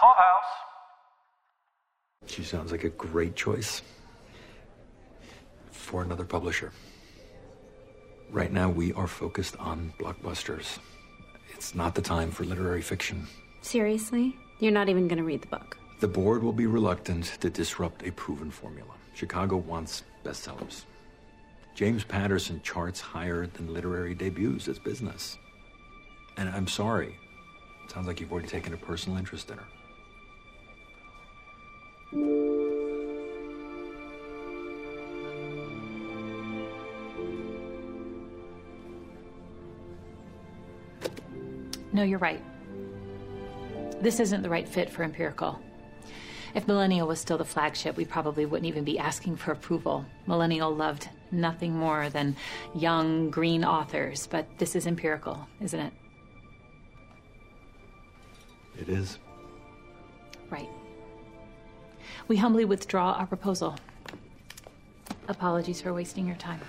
Clubhouse. She sounds like a great choice for another publisher. Right now, we are focused on blockbusters. It's not the time for literary fiction. Seriously? You're not even going to read the book? The board will be reluctant to disrupt a proven formula. Chicago wants bestsellers. James Patterson charts higher than literary debuts as business. And I'm sorry. It Sounds like you've already taken a personal interest in her. No, you're right. This isn't the right fit for Empirical. If Millennial was still the flagship, we probably wouldn't even be asking for approval. Millennial loved nothing more than young, green authors, but this is Empirical, isn't it? It is. Right. We humbly withdraw our proposal. Apologies for wasting your time.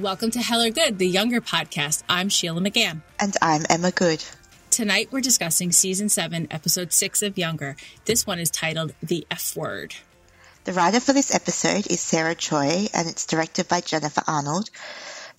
Welcome to Hell or Good, the younger podcast. I'm Sheila McGann. And I'm Emma Good. Tonight we're discussing season 7, episode 6 of Younger. This one is titled The F Word. The writer for this episode is Sarah Choi, and it's directed by Jennifer Arnold.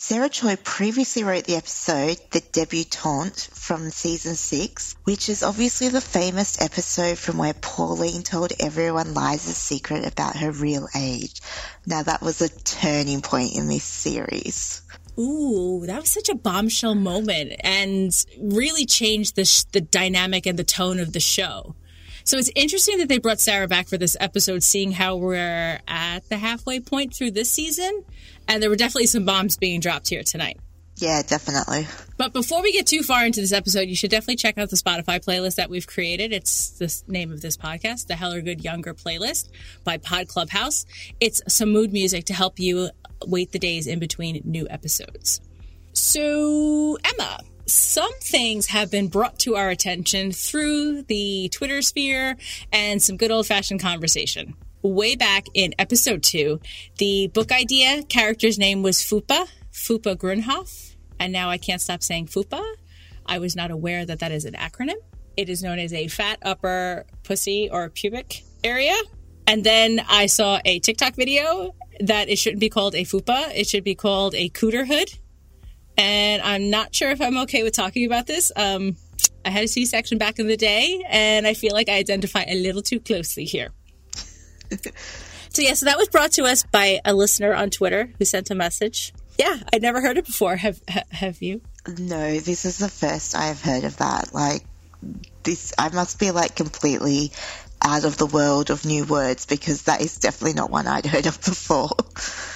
Sarah Choi previously wrote the episode The Debutante from season 6, which is obviously the famous episode from where Pauline told everyone Liza's secret about her real age. Now that was a turning point in this series. Ooh, that was such a bombshell moment and really changed the, sh- the dynamic and the tone of the show. So it's interesting that they brought Sarah back for this episode, seeing how we're at the halfway point through this season. And there were definitely some bombs being dropped here tonight. Yeah, definitely. But before we get too far into this episode, you should definitely check out the Spotify playlist that we've created. It's the name of this podcast, the Hell or Good Younger playlist by Pod Clubhouse. It's some mood music to help you wait the days in between new episodes. So, Emma, some things have been brought to our attention through the Twitter sphere and some good old fashioned conversation. Way back in episode two, the book idea character's name was Fupa, Fupa Grunhoff, and now I can't stop saying Fupa. I was not aware that that is an acronym. It is known as a fat upper pussy or pubic area. And then I saw a TikTok video that it shouldn't be called a fupa, it should be called a cooter hood and I'm not sure if I'm okay with talking about this. Um, I had a C-section back in the day, and I feel like I identify a little too closely here. so yeah, so that was brought to us by a listener on Twitter who sent a message. Yeah, I'd never heard it before. Have have you? No, this is the first I've heard of that. Like this, I must be like completely out of the world of new words because that is definitely not one I'd heard of before.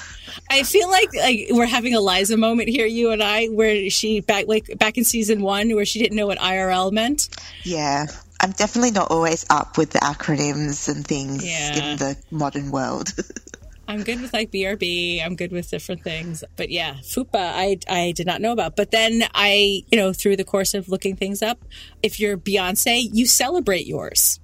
I feel like like we're having a Liza moment here, you and I, where she back like back in season one, where she didn't know what IRL meant. Yeah, I'm definitely not always up with the acronyms and things yeah. in the modern world. I'm good with like BRB. I'm good with different things. But yeah, FUPA, I, I did not know about. But then I, you know, through the course of looking things up, if you're Beyonce, you celebrate yours.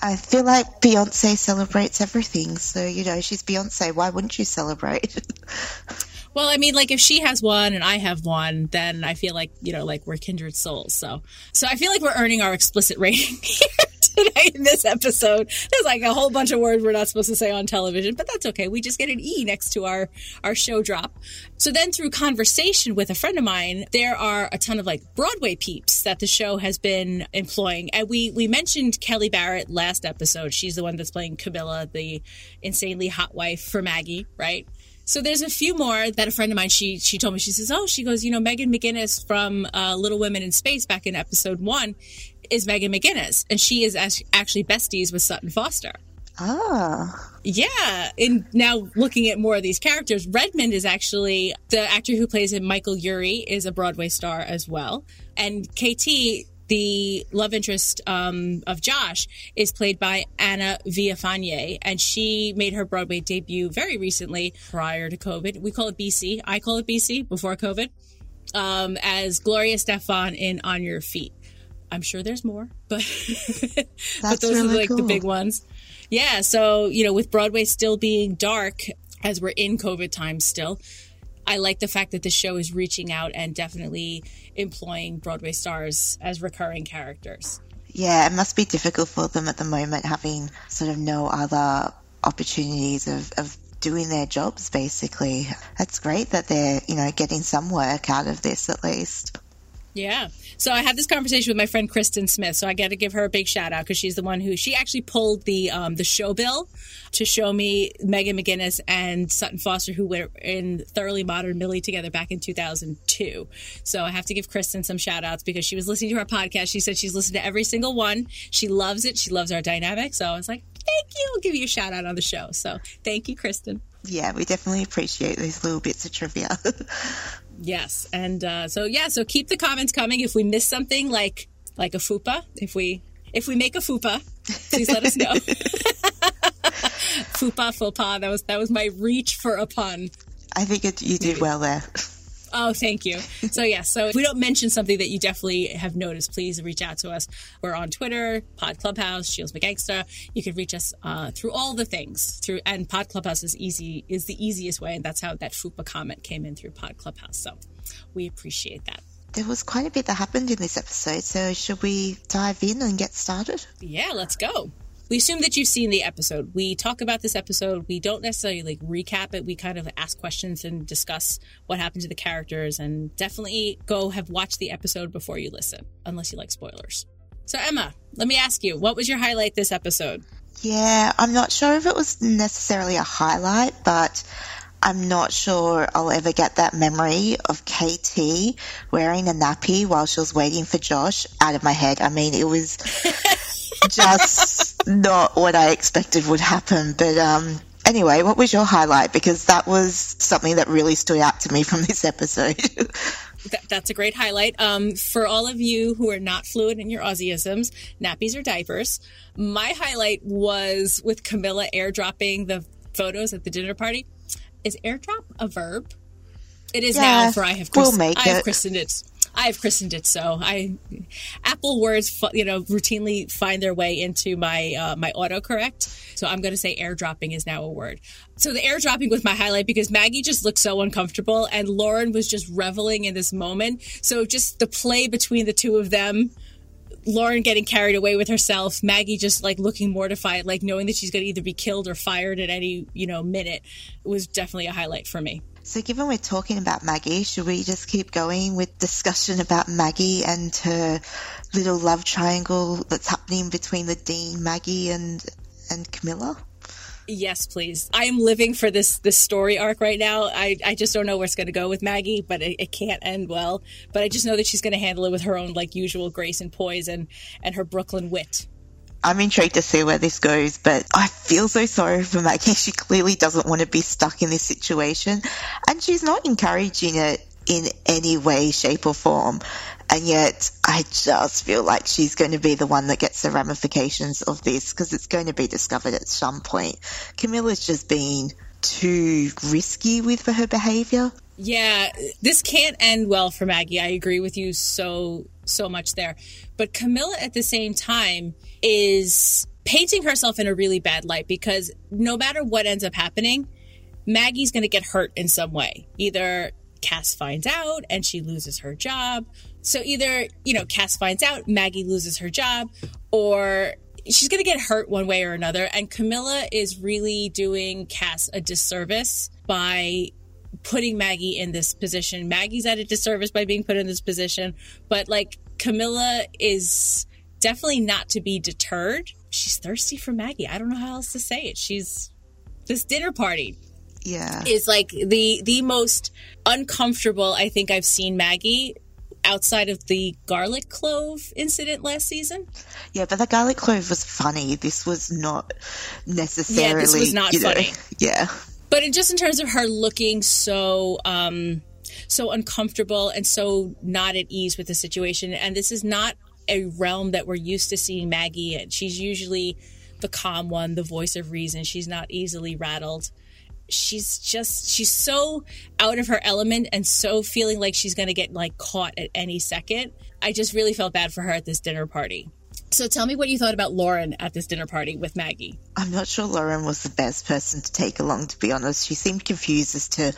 I feel like Beyonce celebrates everything. So, you know, she's Beyonce. Why wouldn't you celebrate? well, I mean, like if she has one and I have one, then I feel like, you know, like we're kindred souls. So, so I feel like we're earning our explicit rating here tonight in this episode. There's like a whole bunch of words we're not supposed to say on television, but that's okay. We just get an E next to our, our show drop. So then through conversation with a friend of mine, there are a ton of like Broadway peeps that the show has been employing. And we, we mentioned Kelly Barrett last episode. She's the one that's playing Camilla, the insanely hot wife for Maggie, right? So there's a few more that a friend of mine she she told me she says oh she goes you know Megan McGinnis from uh, Little Women in Space back in episode one is Megan McGinnis, and she is actually besties with Sutton Foster. Ah. Yeah. And now looking at more of these characters, Redmond is actually the actor who plays him, Michael Urie, is a Broadway star as well. And KT the love interest um, of Josh is played by Ana Villafañe, and she made her Broadway debut very recently, prior to COVID. We call it BC. I call it BC before COVID, um, as Gloria Estefan in On Your Feet. I'm sure there's more, but but those really are like cool. the big ones. Yeah, so you know, with Broadway still being dark as we're in COVID times still, I like the fact that the show is reaching out and definitely employing Broadway stars as recurring characters. Yeah, it must be difficult for them at the moment having sort of no other opportunities of, of doing their jobs basically. It's great that they're, you know, getting some work out of this at least. Yeah. So I had this conversation with my friend Kristen Smith. So I got to give her a big shout out because she's the one who she actually pulled the um, the show bill to show me Megan McGinnis and Sutton Foster, who were in Thoroughly Modern Millie together back in 2002. So I have to give Kristen some shout outs because she was listening to our podcast. She said she's listened to every single one. She loves it. She loves our dynamic. So I was like, thank you. I'll give you a shout out on the show. So thank you, Kristen. Yeah, we definitely appreciate these little bits of trivia. Yes, and uh, so yeah, so keep the comments coming. If we miss something like like a fupa, if we if we make a fupa, please let us know. fupa, fupa. That was that was my reach for a pun. I think it, you did well there. Oh, thank you. So yeah, so if we don't mention something that you definitely have noticed, please reach out to us. We're on Twitter, Pod Clubhouse, Shields McGangsta. You can reach us uh, through all the things through, and Pod Clubhouse is easy is the easiest way, and that's how that FUPA comment came in through Pod Clubhouse. So we appreciate that. There was quite a bit that happened in this episode, so should we dive in and get started? Yeah, let's go. We assume that you've seen the episode. We talk about this episode. We don't necessarily like recap it. We kind of ask questions and discuss what happened to the characters and definitely go have watched the episode before you listen, unless you like spoilers. So Emma, let me ask you, what was your highlight this episode? Yeah, I'm not sure if it was necessarily a highlight, but I'm not sure I'll ever get that memory of KT wearing a nappy while she was waiting for Josh out of my head. I mean, it was just not what I expected would happen. But um, anyway, what was your highlight? Because that was something that really stood out to me from this episode. Th- that's a great highlight. Um, for all of you who are not fluent in your Aussieisms, nappies or diapers, my highlight was with Camilla airdropping the photos at the dinner party. Is airdrop a verb? It is Yeah, now, for I have we'll christ- make I have christened it. I have christened it so. I Apple words, you know, routinely find their way into my uh, my autocorrect. So I'm going to say airdropping is now a word. So the airdropping was my highlight because Maggie just looked so uncomfortable, and Lauren was just reveling in this moment. So just the play between the two of them. Lauren getting carried away with herself, Maggie just like looking mortified, like knowing that she's going to either be killed or fired at any, you know, minute was definitely a highlight for me. So, given we're talking about Maggie, should we just keep going with discussion about Maggie and her little love triangle that's happening between the Dean, Maggie, and and Camilla? Yes, please. I am living for this this story arc right now. I, I just don't know where it's going to go with Maggie, but it, it can't end well. But I just know that she's going to handle it with her own like usual grace and poise and and her Brooklyn wit. I'm intrigued to see where this goes, but I feel so sorry for Maggie. She clearly doesn't want to be stuck in this situation, and she's not encouraging it in any way, shape, or form. And yet, I just feel like she's going to be the one that gets the ramifications of this because it's going to be discovered at some point. Camilla's just been too risky with her behavior. Yeah, this can't end well for Maggie. I agree with you so so much there. But Camilla at the same time is painting herself in a really bad light because no matter what ends up happening, Maggie's going to get hurt in some way. Either Cass finds out and she loses her job. So either, you know, Cass finds out, Maggie loses her job, or she's going to get hurt one way or another. And Camilla is really doing Cass a disservice by putting Maggie in this position. Maggie's at a disservice by being put in this position, but like Camilla is definitely not to be deterred. She's thirsty for Maggie. I don't know how else to say it. She's this dinner party Yeah. is like the the most uncomfortable I think I've seen Maggie outside of the garlic clove incident last season. Yeah, but the garlic clove was funny. This was not necessarily. Yeah, this was not you know, funny. Yeah. But in just in terms of her looking so um so uncomfortable and so not at ease with the situation and this is not a realm that we're used to seeing Maggie in. She's usually the calm one, the voice of reason. She's not easily rattled. She's just she's so out of her element and so feeling like she's going to get like caught at any second. I just really felt bad for her at this dinner party. So tell me what you thought about Lauren at this dinner party with Maggie. I'm not sure Lauren was the best person to take along, to be honest. She seemed confused as to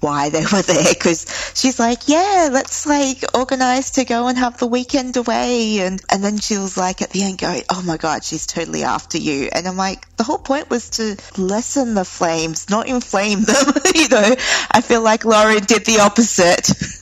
why they were there because she's like, yeah, let's like organize to go and have the weekend away. And, and then she was like at the end going, oh my God, she's totally after you. And I'm like, the whole point was to lessen the flames, not inflame them. you know, I feel like Lauren did the opposite.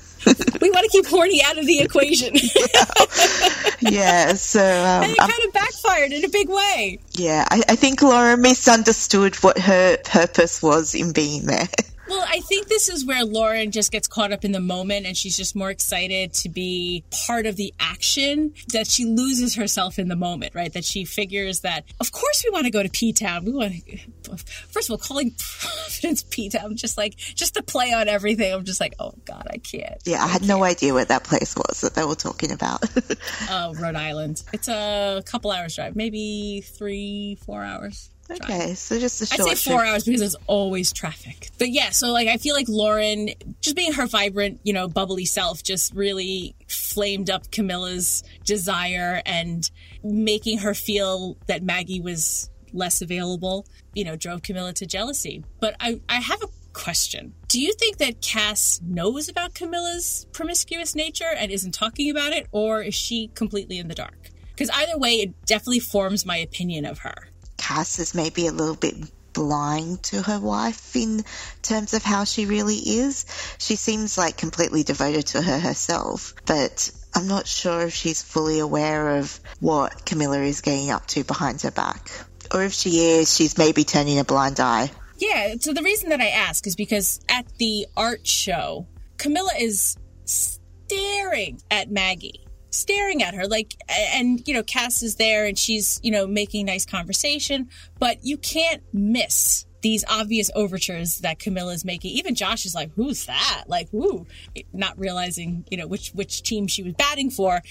we want to keep horny out of the equation. yeah. yeah. so um, and it kind of backfired in a big way. Yeah, I, I think Laura misunderstood what her purpose was in being there. Well, I think this is where Lauren just gets caught up in the moment and she's just more excited to be part of the action that she loses herself in the moment, right? That she figures that, of course, we want to go to P Town. We want to, first of all, calling Providence P Town, just like, just to play on everything. I'm just like, oh God, I can't. Yeah, I had no idea what that place was that they were talking about. oh, Rhode Island. It's a couple hours drive, maybe three, four hours. Okay, so just a short. I'd say four hours because there's always traffic. But yeah, so like I feel like Lauren, just being her vibrant, you know, bubbly self, just really flamed up Camilla's desire and making her feel that Maggie was less available. You know, drove Camilla to jealousy. But I, I have a question. Do you think that Cass knows about Camilla's promiscuous nature and isn't talking about it, or is she completely in the dark? Because either way, it definitely forms my opinion of her. Cass is maybe a little bit blind to her wife in terms of how she really is. She seems like completely devoted to her herself, but I'm not sure if she's fully aware of what Camilla is getting up to behind her back. Or if she is, she's maybe turning a blind eye. Yeah, so the reason that I ask is because at the art show, Camilla is staring at Maggie staring at her like and you know cass is there and she's you know making nice conversation but you can't miss these obvious overtures that Camilla is making. Even Josh is like, "Who's that?" Like, "Who?" Not realizing, you know, which which team she was batting for.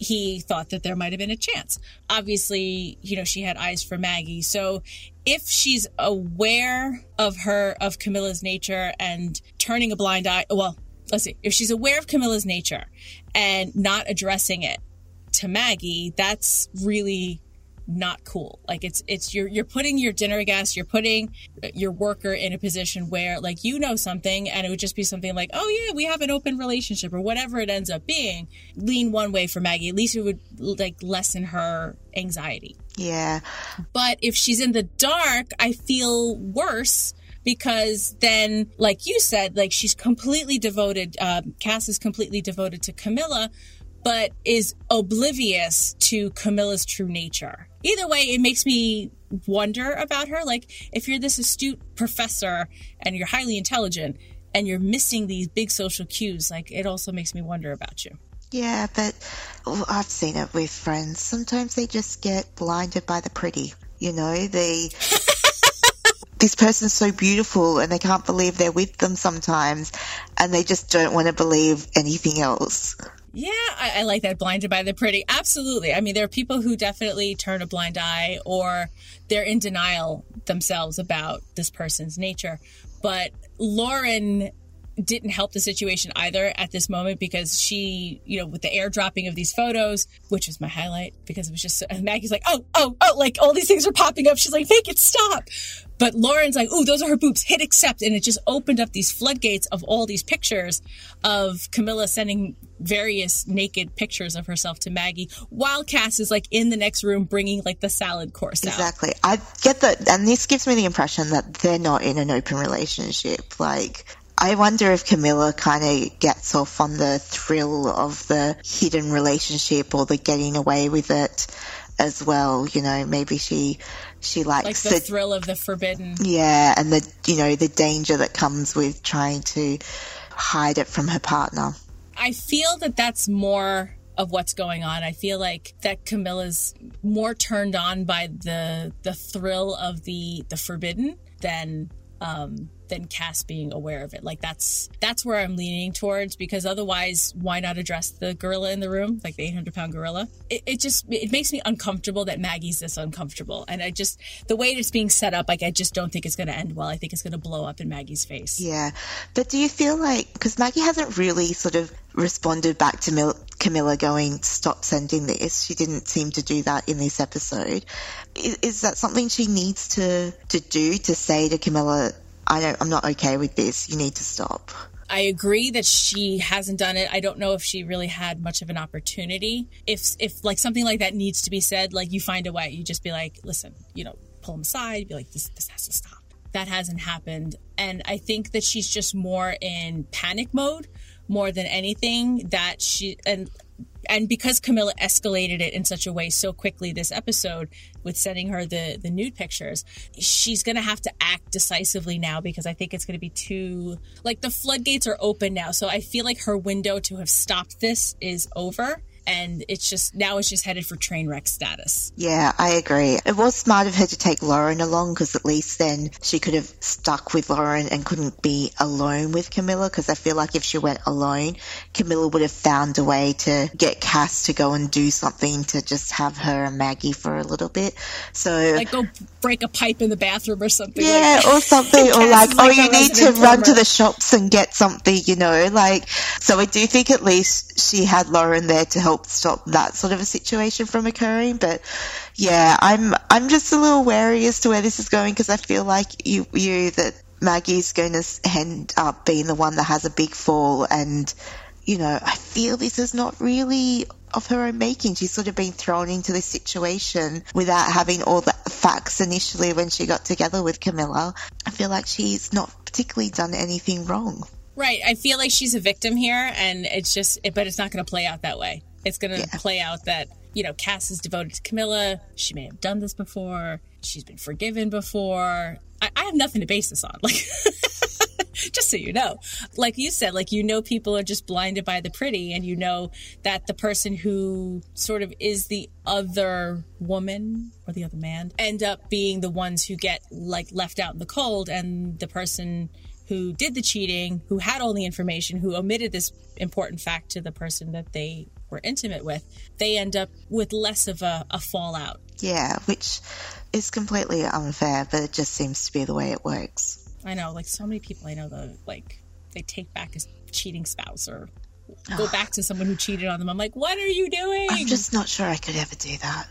He thought that there might have been a chance. Obviously, you know, she had eyes for Maggie. So, if she's aware of her of Camilla's nature and turning a blind eye, well, let's see, if she's aware of Camilla's nature and not addressing it to Maggie, that's really not cool. Like it's it's you're you're putting your dinner guest, you're putting your worker in a position where like you know something and it would just be something like, "Oh yeah, we have an open relationship" or whatever it ends up being. Lean one way for Maggie. At least it would like lessen her anxiety. Yeah. But if she's in the dark, I feel worse because then, like you said, like she's completely devoted, um, Cass is completely devoted to Camilla, but is oblivious to Camilla's true nature. Either way, it makes me wonder about her. Like, if you're this astute professor and you're highly intelligent and you're missing these big social cues, like, it also makes me wonder about you. Yeah, but oh, I've seen it with friends. Sometimes they just get blinded by the pretty. You know, they this person's so beautiful and they can't believe they're with them sometimes and they just don't want to believe anything else. Yeah, I, I, like that blinded by the pretty. Absolutely. I mean, there are people who definitely turn a blind eye or they're in denial themselves about this person's nature. But Lauren didn't help the situation either at this moment because she, you know, with the airdropping of these photos, which was my highlight because it was just, Maggie's like, oh, oh, oh, like all these things are popping up. She's like, make it stop. But Lauren's like, oh, those are her boobs. Hit accept. And it just opened up these floodgates of all these pictures of Camilla sending various naked pictures of herself to Maggie while Cass is like in the next room bringing like the salad course Exactly. I get that. And this gives me the impression that they're not in an open relationship. Like, I wonder if Camilla kind of gets off on the thrill of the hidden relationship or the getting away with it as well. You know, maybe she she likes like the, the thrill of the forbidden. Yeah, and the you know the danger that comes with trying to hide it from her partner. I feel that that's more of what's going on. I feel like that Camilla's more turned on by the the thrill of the the forbidden than um, than Cass being aware of it. Like that's that's where I'm leaning towards because otherwise, why not address the gorilla in the room, like the 800 pound gorilla? It, it just it makes me uncomfortable that Maggie's this uncomfortable, and I just the way it's being set up, like I just don't think it's going to end well. I think it's going to blow up in Maggie's face. Yeah, but do you feel like because Maggie hasn't really sort of responded back to Mil- Camilla going, stop sending this. She didn't seem to do that in this episode. Is, is, that something she needs to, to do to say to Camilla, I don't, I'm not okay with this. You need to stop. I agree that she hasn't done it. I don't know if she really had much of an opportunity. If if like something like that needs to be said, like you find a way. You just be like, listen, you know, pull him aside. Be like, this this has to stop. That hasn't happened, and I think that she's just more in panic mode more than anything. That she and and because Camilla escalated it in such a way so quickly this episode with sending her the the nude pictures, she's going to have to act decisively now because I think it's going to be too like the floodgates are open now. So I feel like her window to have stopped this is over and it's just now it's just headed for train wreck status. Yeah, I agree. It was smart of her to take Lauren along because at least then she could have stuck with Lauren and couldn't be alone with Camilla because I feel like if she went alone, Camilla would have found a way to get Cass to go and do something to just have her and Maggie for a little bit. So like go break a pipe in the bathroom or something. Yeah, like or something, or like, oh, like oh, you need to run to the shops and get something, you know, like. So I do think at least she had Lauren there to help help stop that sort of a situation from occurring. But yeah, I'm I'm just a little wary as to where this is going because I feel like you you that Maggie's going to end up being the one that has a big fall and you know, I feel this is not really of her own making. She's sort of been thrown into this situation without having all the facts initially when she got together with Camilla. I feel like she's not particularly done anything wrong. Right. I feel like she's a victim here, and it's just, but it's not going to play out that way. It's going to yeah. play out that, you know, Cass is devoted to Camilla. She may have done this before. She's been forgiven before. I, I have nothing to base this on. Like, just so you know. Like you said, like, you know, people are just blinded by the pretty, and you know that the person who sort of is the other woman or the other man end up being the ones who get, like, left out in the cold, and the person who did the cheating, who had all the information, who omitted this important fact to the person that they were intimate with, they end up with less of a, a fallout. Yeah, which is completely unfair, but it just seems to be the way it works. I know, like so many people I know, though, like they take back a cheating spouse or go back to someone who cheated on them. I'm like, what are you doing? I'm just not sure I could ever do that.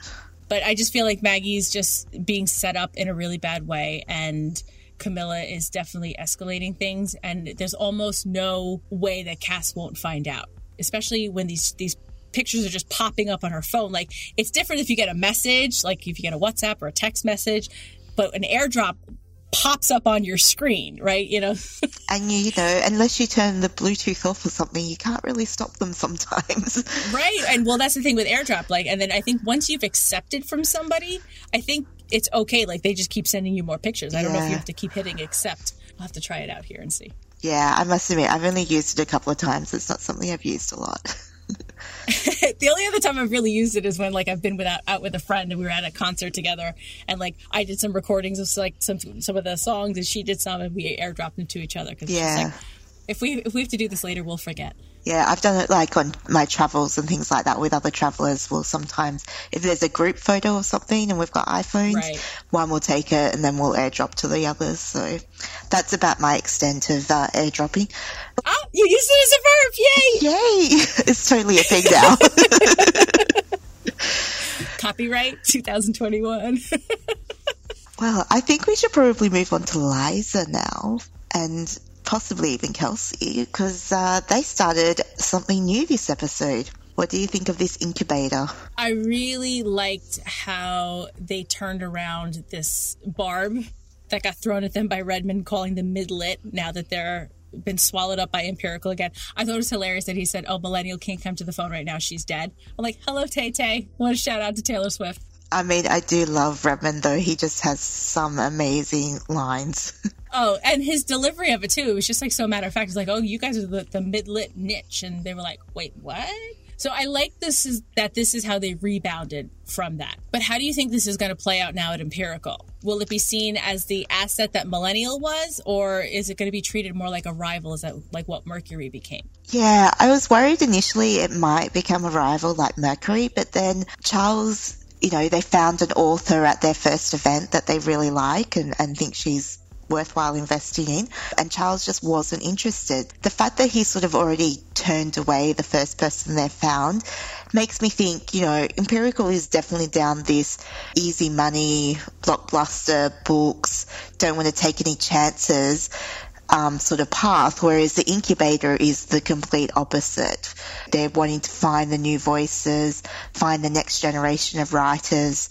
But I just feel like Maggie's just being set up in a really bad way, and Camilla is definitely escalating things, and there's almost no way that Cass won't find out, especially when these these pictures are just popping up on her phone. Like it's different if you get a message, like if you get a WhatsApp or a text message, but an airdrop pops up on your screen, right? You know, and you, you know, unless you turn the Bluetooth off or something, you can't really stop them sometimes, right? And well, that's the thing with airdrop. Like, and then I think once you've accepted from somebody, I think it's okay. Like they just keep sending you more pictures. I don't know if you have to keep hitting accept. I'll have to try it out here and see. Yeah, I must admit, I've only used it a couple of times. It's not something I've used a lot. the only other time I've really used it is when like I've been without out with a friend and we were at a concert together and like I did some recordings of like some some of the songs and she did some and we airdropped them to each other because yeah. Like, if we if we have to do this later, we'll forget. Yeah, I've done it like on my travels and things like that with other travelers. We'll sometimes, if there's a group photo or something and we've got iPhones, right. one will take it and then we'll airdrop to the others. So that's about my extent of uh, airdropping. Oh, you use it as a verb! Yay! Yay! It's totally a thing now. Copyright 2021. well, I think we should probably move on to Liza now. And possibly even Kelsey, because uh, they started something new this episode. What do you think of this incubator? I really liked how they turned around this barb that got thrown at them by Redmond, calling them mid-lit. Now that they're been swallowed up by empirical again. I thought it was hilarious that he said, "Oh, millennial can't come to the phone right now; she's dead." I'm like, "Hello, Tay Tay." Want to shout out to Taylor Swift. I mean, I do love Redmond though. He just has some amazing lines. oh, and his delivery of it too. It was just like so matter of fact. It's like, oh, you guys are the, the mid lit niche, and they were like, wait, what? So I like this is that this is how they rebounded from that. But how do you think this is going to play out now at Empirical? will it be seen as the asset that Millennial was, or is it going to be treated more like a rival? Is that like what Mercury became? Yeah, I was worried initially it might become a rival like Mercury, but then Charles, you know, they found an author at their first event that they really like and, and think she's worthwhile investing in. And Charles just wasn't interested. The fact that he sort of already turned away the first person they found makes me think, you know, Empirical is definitely down this easy money, blockbuster books, don't want to take any chances. Um, sort of path, whereas the incubator is the complete opposite. They're wanting to find the new voices, find the next generation of writers,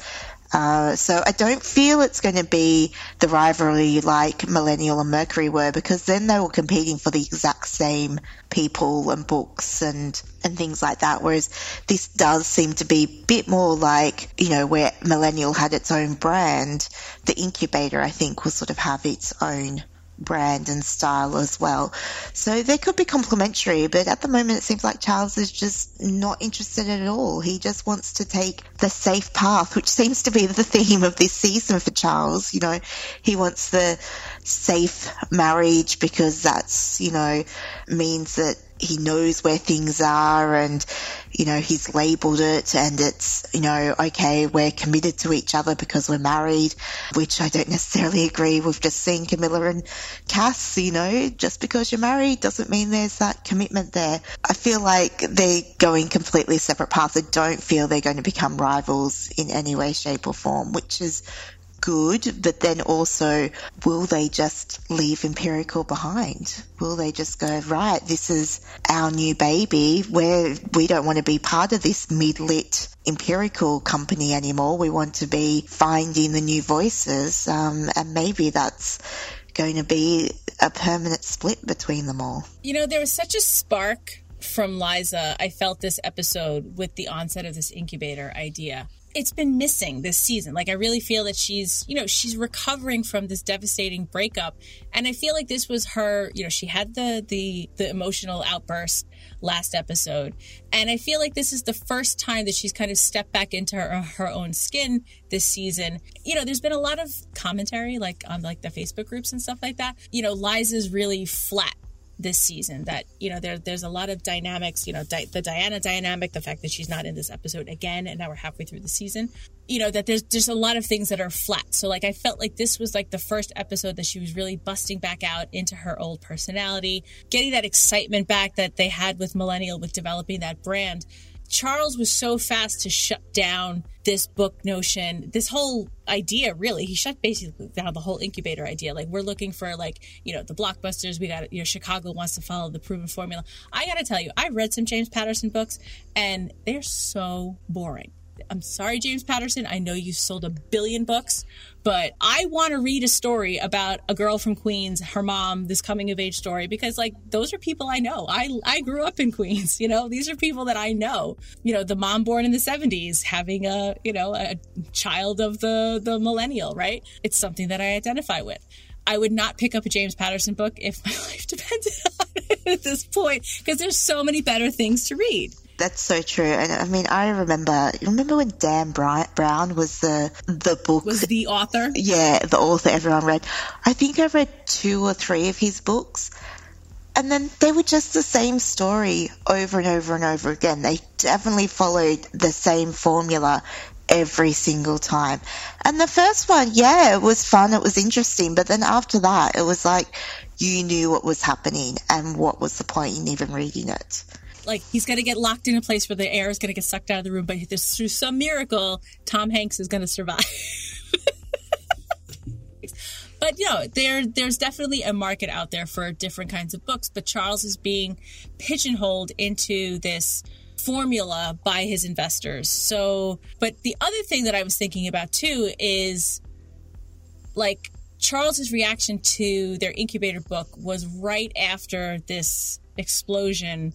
uh, so I don't feel it's going to be the rivalry like Millennial and Mercury were because then they were competing for the exact same people and books and, and things like that. Whereas this does seem to be a bit more like, you know, where Millennial had its own brand, the incubator I think will sort of have its own brand and style as well. So they could be complementary, but at the moment it seems like Charles is just not interested at all. He just wants to take the safe path, which seems to be the theme of this season for Charles. You know, he wants the safe marriage because that's, you know, means that he knows where things are and you know he's labeled it and it's you know okay we're committed to each other because we're married which I don't necessarily agree with just seeing Camilla and Cass you know just because you're married doesn't mean there's that commitment there. I feel like they're going completely separate paths. I don't feel they're going to become rivals in any way shape or form which is good, but then also, will they just leave Empirical behind? Will they just go, right, this is our new baby, where we don't want to be part of this mid-lit Empirical company anymore. We want to be finding the new voices, um, and maybe that's going to be a permanent split between them all. You know, there was such a spark from Liza, I felt this episode with the onset of this incubator idea it's been missing this season. Like I really feel that she's, you know, she's recovering from this devastating breakup, and I feel like this was her. You know, she had the the the emotional outburst last episode, and I feel like this is the first time that she's kind of stepped back into her her own skin this season. You know, there's been a lot of commentary like on like the Facebook groups and stuff like that. You know, Liza's really flat this season that you know there there's a lot of dynamics you know di- the Diana dynamic the fact that she's not in this episode again and now we're halfway through the season you know that there's just a lot of things that are flat. So like I felt like this was like the first episode that she was really busting back out into her old personality getting that excitement back that they had with millennial with developing that brand Charles was so fast to shut down this book notion, this whole idea, really. He shut basically down the whole incubator idea. Like, we're looking for, like, you know, the blockbusters. We got, you know, Chicago wants to follow the proven formula. I got to tell you, I read some James Patterson books and they're so boring. I'm sorry, James Patterson. I know you sold a billion books, but I want to read a story about a girl from Queens, her mom, this coming of age story, because like those are people I know. I, I grew up in Queens, you know, these are people that I know. You know, the mom born in the 70s having a, you know, a child of the, the millennial, right? It's something that I identify with. I would not pick up a James Patterson book if my life depended on it at this point because there's so many better things to read. That's so true. And I mean, I remember, remember when Dan Brown was the, the book? Was the author? Yeah, the author everyone read. I think I read two or three of his books. And then they were just the same story over and over and over again. They definitely followed the same formula every single time. And the first one, yeah, it was fun. It was interesting. But then after that, it was like you knew what was happening and what was the point in even reading it like he's going to get locked in a place where the air is going to get sucked out of the room, but through some miracle, Tom Hanks is going to survive. but you know, there there's definitely a market out there for different kinds of books. But Charles is being pigeonholed into this formula by his investors. So, but the other thing that I was thinking about too is like Charles's reaction to their incubator book was right after this explosion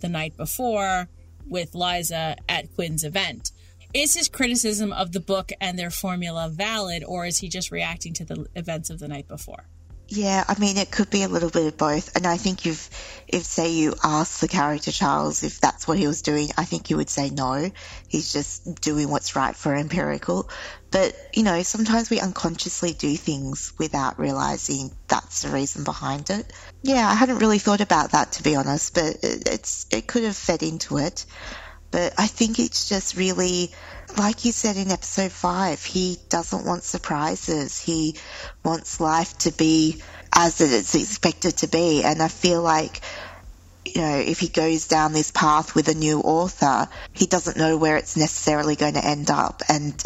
the night before with Liza at Quinn's event. Is his criticism of the book and their formula valid, or is he just reacting to the events of the night before? Yeah, I mean, it could be a little bit of both. And I think if, if say you ask the character Charles if that's what he was doing, I think he would say no. He's just doing what's right for Empirical. But, you know, sometimes we unconsciously do things without realizing that's the reason behind it. Yeah, I hadn't really thought about that to be honest, but it's it could have fed into it. But I think it's just really like you said in episode 5, he doesn't want surprises. He wants life to be as it is expected to be, and I feel like you know, if he goes down this path with a new author, he doesn't know where it's necessarily going to end up. And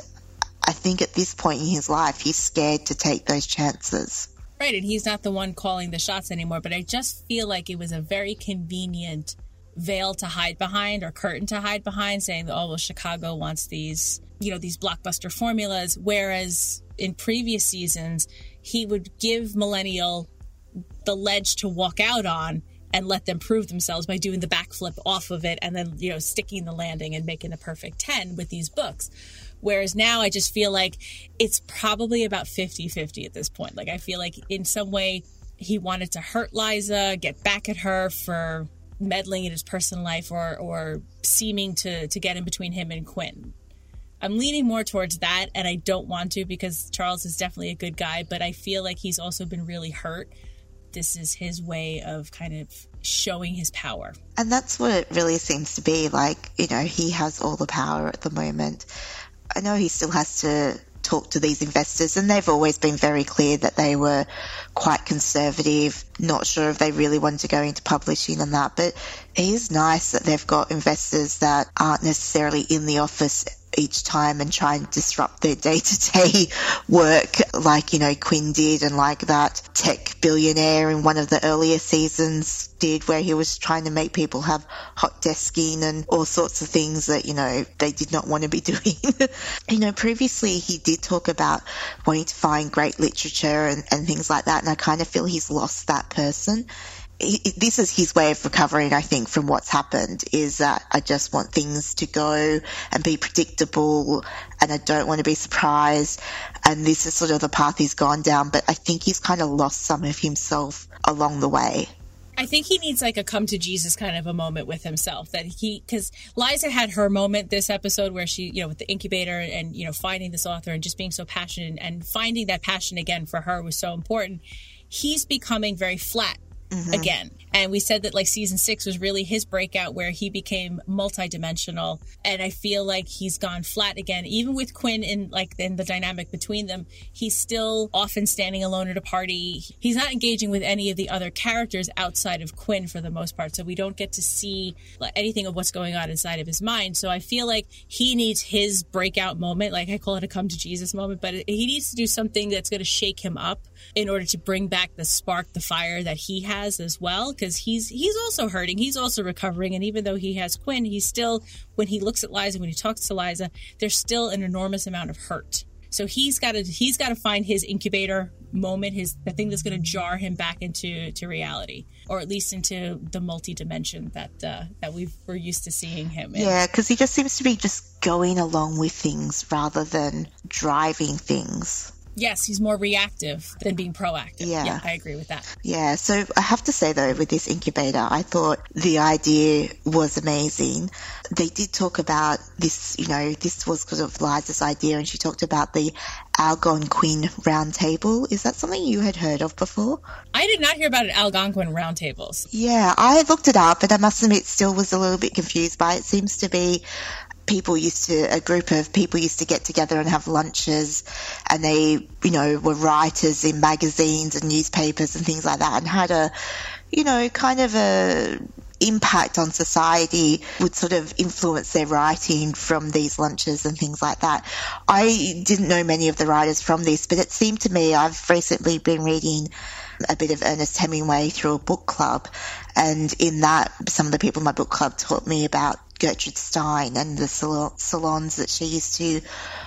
I think at this point in his life, he's scared to take those chances. Right, and he's not the one calling the shots anymore, but I just feel like it was a very convenient veil to hide behind or curtain to hide behind saying that oh well Chicago wants these you know these blockbuster formulas whereas in previous seasons he would give millennial the ledge to walk out on and let them prove themselves by doing the backflip off of it and then you know sticking the landing and making a perfect 10 with these books whereas now i just feel like it's probably about 50-50 at this point like i feel like in some way he wanted to hurt liza get back at her for meddling in his personal life or or seeming to to get in between him and quinn I'm leaning more towards that, and I don't want to because Charles is definitely a good guy, but I feel like he's also been really hurt this is his way of kind of showing his power. And that's what it really seems to be. Like, you know, he has all the power at the moment. I know he still has to talk to these investors, and they've always been very clear that they were quite conservative, not sure if they really wanted to go into publishing and that. But it is nice that they've got investors that aren't necessarily in the office each time and try and disrupt their day to day work like, you know, Quinn did and like that tech billionaire in one of the earlier seasons did where he was trying to make people have hot desking and all sorts of things that, you know, they did not want to be doing. you know, previously he did talk about wanting to find great literature and, and things like that. And I kind of feel he's lost that person this is his way of recovering, I think, from what's happened is that I just want things to go and be predictable and I don't want to be surprised. And this is sort of the path he's gone down, but I think he's kind of lost some of himself along the way. I think he needs like a come to Jesus kind of a moment with himself that he, because Liza had her moment this episode where she, you know, with the incubator and, you know, finding this author and just being so passionate and finding that passion again for her was so important. He's becoming very flat mm-hmm. again. And we said that like season six was really his breakout where he became multidimensional. And I feel like he's gone flat again. Even with Quinn in like in the dynamic between them, he's still often standing alone at a party. He's not engaging with any of the other characters outside of Quinn for the most part. So we don't get to see like, anything of what's going on inside of his mind. So I feel like he needs his breakout moment. Like I call it a come to Jesus moment, but he needs to do something that's going to shake him up in order to bring back the spark, the fire that he has as well. Because he's he's also hurting, he's also recovering, and even though he has Quinn, he's still when he looks at Liza, when he talks to Liza, there's still an enormous amount of hurt. So he's got to he's got to find his incubator moment, his the thing that's going to jar him back into to reality, or at least into the multi dimension that uh, that we are used to seeing him. In. Yeah, because he just seems to be just going along with things rather than driving things. Yes, he's more reactive than being proactive. Yeah. yeah. I agree with that. Yeah, so I have to say though, with this incubator, I thought the idea was amazing. They did talk about this, you know, this was kind of Liza's idea, and she talked about the Algonquin Roundtable. Is that something you had heard of before? I did not hear about an Algonquin Roundtables. Yeah, I looked it up, but I must admit, still was a little bit confused by it. it seems to be people used to a group of people used to get together and have lunches and they you know were writers in magazines and newspapers and things like that and had a you know kind of a impact on society would sort of influence their writing from these lunches and things like that. I didn't know many of the writers from this, but it seemed to me I've recently been reading a bit of Ernest Hemingway through a book club. And in that, some of the people in my book club taught me about Gertrude Stein and the salons that she used to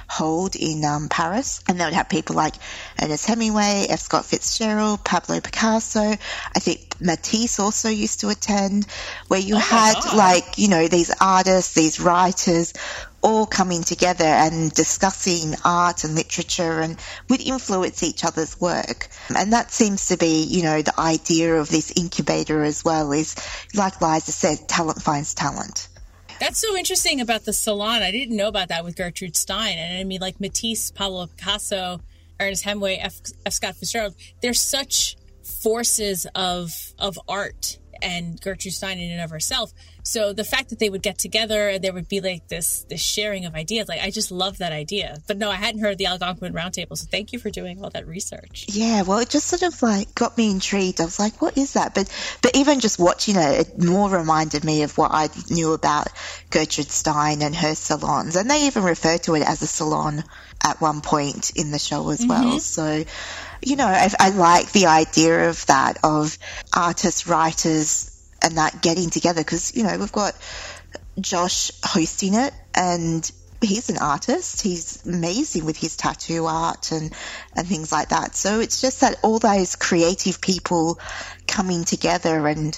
hold in um, Paris. And they would have people like Ernest Hemingway, F. Scott Fitzgerald, Pablo Picasso. I think Matisse also used to attend, where you oh had like, you know, these artists, these writers all coming together and discussing art and literature and would influence each other's work. And that seems to be, you know, the idea of this incubator as well is, like Liza said, talent finds talent That's so interesting about the salon. I didn't know about that with Gertrude Stein. And I mean, like Matisse, Pablo Picasso, Ernest Hemingway, F. F. Scott Fitzgerald, they're such forces of of art and Gertrude Stein in and of herself. So the fact that they would get together and there would be like this this sharing of ideas, like I just love that idea. But no, I hadn't heard of the Algonquin Roundtable, so thank you for doing all that research. Yeah, well, it just sort of like got me intrigued. I was like, what is that? But but even just watching it, it more reminded me of what I knew about Gertrude Stein and her salons, and they even refer to it as a salon at one point in the show as mm-hmm. well. So you know, I, I like the idea of that, of artists, writers, and that getting together because, you know, we've got Josh hosting it and he's an artist. He's amazing with his tattoo art and, and things like that. So it's just that all those creative people coming together and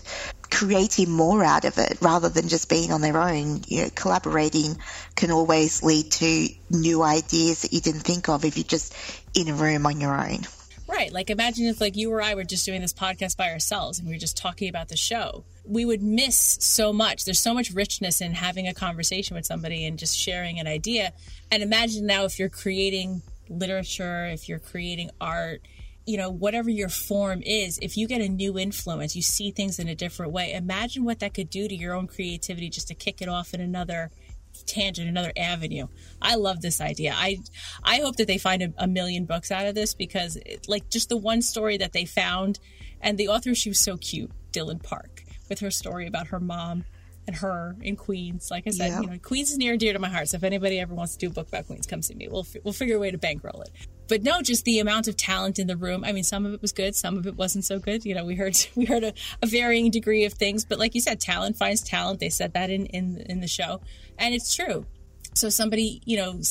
creating more out of it rather than just being on their own. You know, collaborating can always lead to new ideas that you didn't think of if you're just in a room on your own. Right. Like imagine if like you or I were just doing this podcast by ourselves and we were just talking about the show. We would miss so much. There's so much richness in having a conversation with somebody and just sharing an idea. And imagine now if you're creating literature, if you're creating art, you know, whatever your form is, if you get a new influence, you see things in a different way. Imagine what that could do to your own creativity just to kick it off in another tangent, another avenue. I love this idea. I I hope that they find a, a million books out of this because, it, like, just the one story that they found, and the author she was so cute, Dylan Park, with her story about her mom and her in Queens. Like I said, yeah. you know, Queens is near and dear to my heart. So if anybody ever wants to do a book about Queens, come see me. We'll we'll figure a way to bankroll it. But no, just the amount of talent in the room. I mean, some of it was good, some of it wasn't so good. You know, we heard we heard a, a varying degree of things, but like you said, talent finds talent. They said that in in in the show, and it's true. So somebody, you know,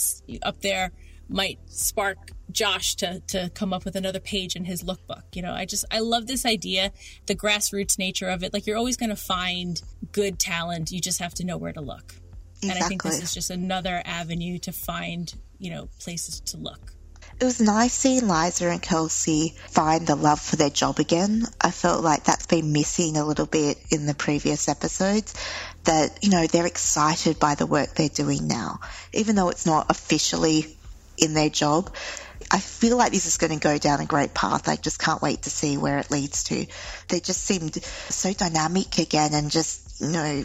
up there might spark Josh to to come up with another page in his lookbook. You know, I just I love this idea, the grassroots nature of it. Like you're always going to find good talent. You just have to know where to look. Exactly. And I think this is just another avenue to find, you know, places to look. It was nice seeing Liza and Kelsey find the love for their job again. I felt like that's been missing a little bit in the previous episodes. That, you know, they're excited by the work they're doing now. Even though it's not officially in their job, I feel like this is going to go down a great path. I just can't wait to see where it leads to. They just seemed so dynamic again and just, you know,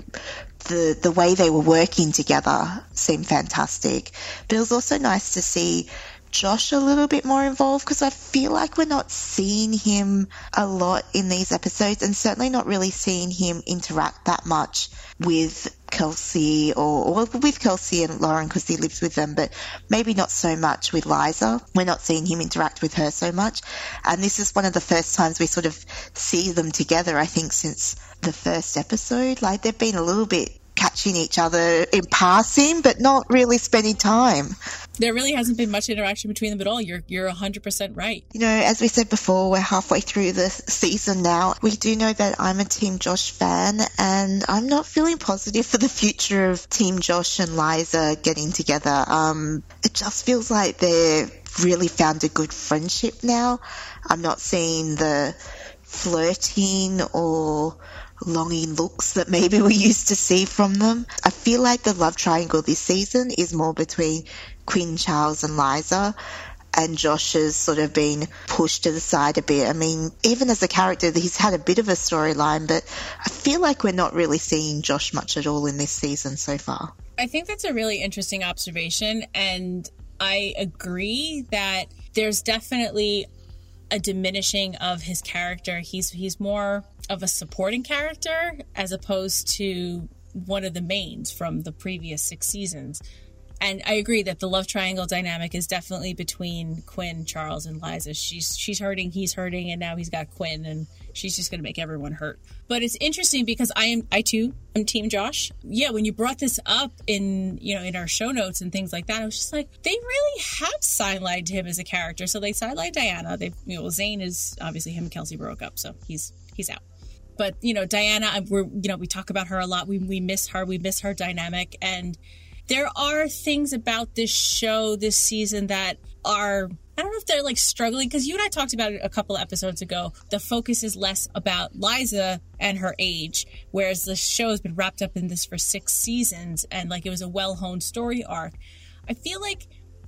the, the way they were working together seemed fantastic. But it was also nice to see Josh a little bit more involved because I feel like we're not seeing him a lot in these episodes and certainly not really seeing him interact that much with Kelsey or, or with Kelsey and Lauren because he lives with them, but maybe not so much with Liza. We're not seeing him interact with her so much. And this is one of the first times we sort of see them together, I think, since the first episode. Like they've been a little bit catching each other in passing, but not really spending time. There really hasn't been much interaction between them at all. You're you're hundred percent right. You know, as we said before, we're halfway through the season now. We do know that I'm a Team Josh fan, and I'm not feeling positive for the future of Team Josh and Liza getting together. Um, it just feels like they've really found a good friendship now. I'm not seeing the flirting or longing looks that maybe we used to see from them. I feel like the love triangle this season is more between Quinn, Charles, and Liza. And Josh has sort of been pushed to the side a bit. I mean, even as a character, he's had a bit of a storyline, but I feel like we're not really seeing Josh much at all in this season so far. I think that's a really interesting observation. And I agree that there's definitely a diminishing of his character. He's he's more of a supporting character as opposed to one of the mains from the previous six seasons. And I agree that the love triangle dynamic is definitely between Quinn, Charles, and Liza. She's she's hurting, he's hurting, and now he's got Quinn, and she's just going to make everyone hurt. But it's interesting because I am I too am Team Josh. Yeah, when you brought this up in you know in our show notes and things like that, I was just like, they really have sidelined him as a character. So they sidelined Diana. They you know Zane is obviously him and Kelsey broke up, so he's he's out but you know diana we're you know we talk about her a lot we, we miss her we miss her dynamic and there are things about this show this season that are I don't know if they're like struggling because you and I talked about it a couple episodes ago. The focus is less about Liza and her age, whereas the show has been wrapped up in this for six seasons and like it was a well honed story arc. I feel like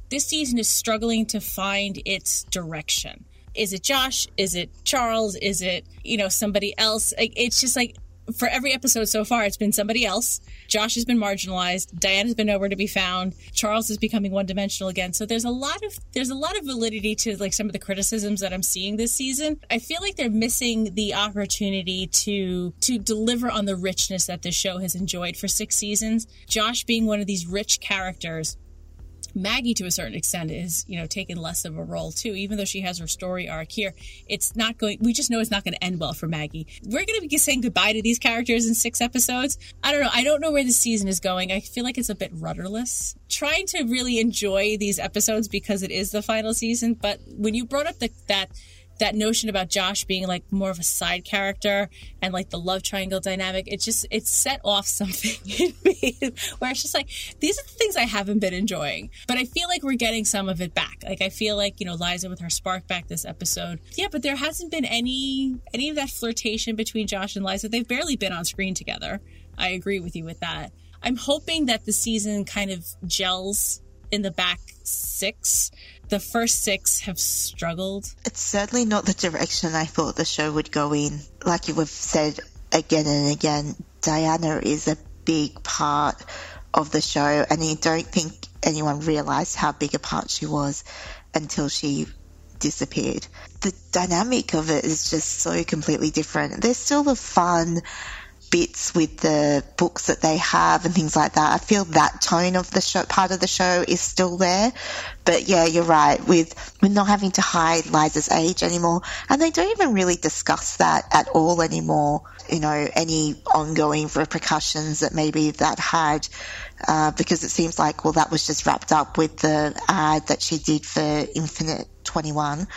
this season is struggling to find its direction. Is it Josh? Is it Charles? Is it, you know, somebody else? It's just like for every episode so far, it's been somebody else. Josh has been marginalized. Diana's been nowhere to be found. Charles is becoming one dimensional again. So there's a lot of there's a lot of validity to like some of the criticisms that I'm seeing this season. I feel like they're missing the opportunity to to deliver on the richness that the show has enjoyed for six seasons. Josh being one of these rich characters Maggie, to a certain extent, is you know taking less of a role too. Even though she has her story arc here, it's not going. We just know it's not going to end well for Maggie. We're going to be saying goodbye to these characters in six episodes. I don't know. I don't know where the season is going. I feel like it's a bit rudderless. Trying to really enjoy these episodes because it is the final season. But when you brought up the, that that notion about Josh being like more of a side character and like the love triangle dynamic, it just it set off something in me where it's just like these are the things I haven't been enjoying. But I feel like we're getting some of it back. Like I feel like, you know, Liza with her spark back this episode. Yeah, but there hasn't been any any of that flirtation between Josh and Liza. They've barely been on screen together. I agree with you with that. I'm hoping that the season kind of gels in the back six the first six have struggled. It's certainly not the direction I thought the show would go in. Like you've said again and again, Diana is a big part of the show, and I don't think anyone realized how big a part she was until she disappeared. The dynamic of it is just so completely different. There's still the fun bits with the books that they have and things like that. I feel that tone of the show, part of the show is still there. But yeah, you're right with, with not having to hide Liza's age anymore. And they don't even really discuss that at all anymore. You know, any ongoing repercussions that maybe that had. Uh, because it seems like, well, that was just wrapped up with the ad that she did for Infinite 21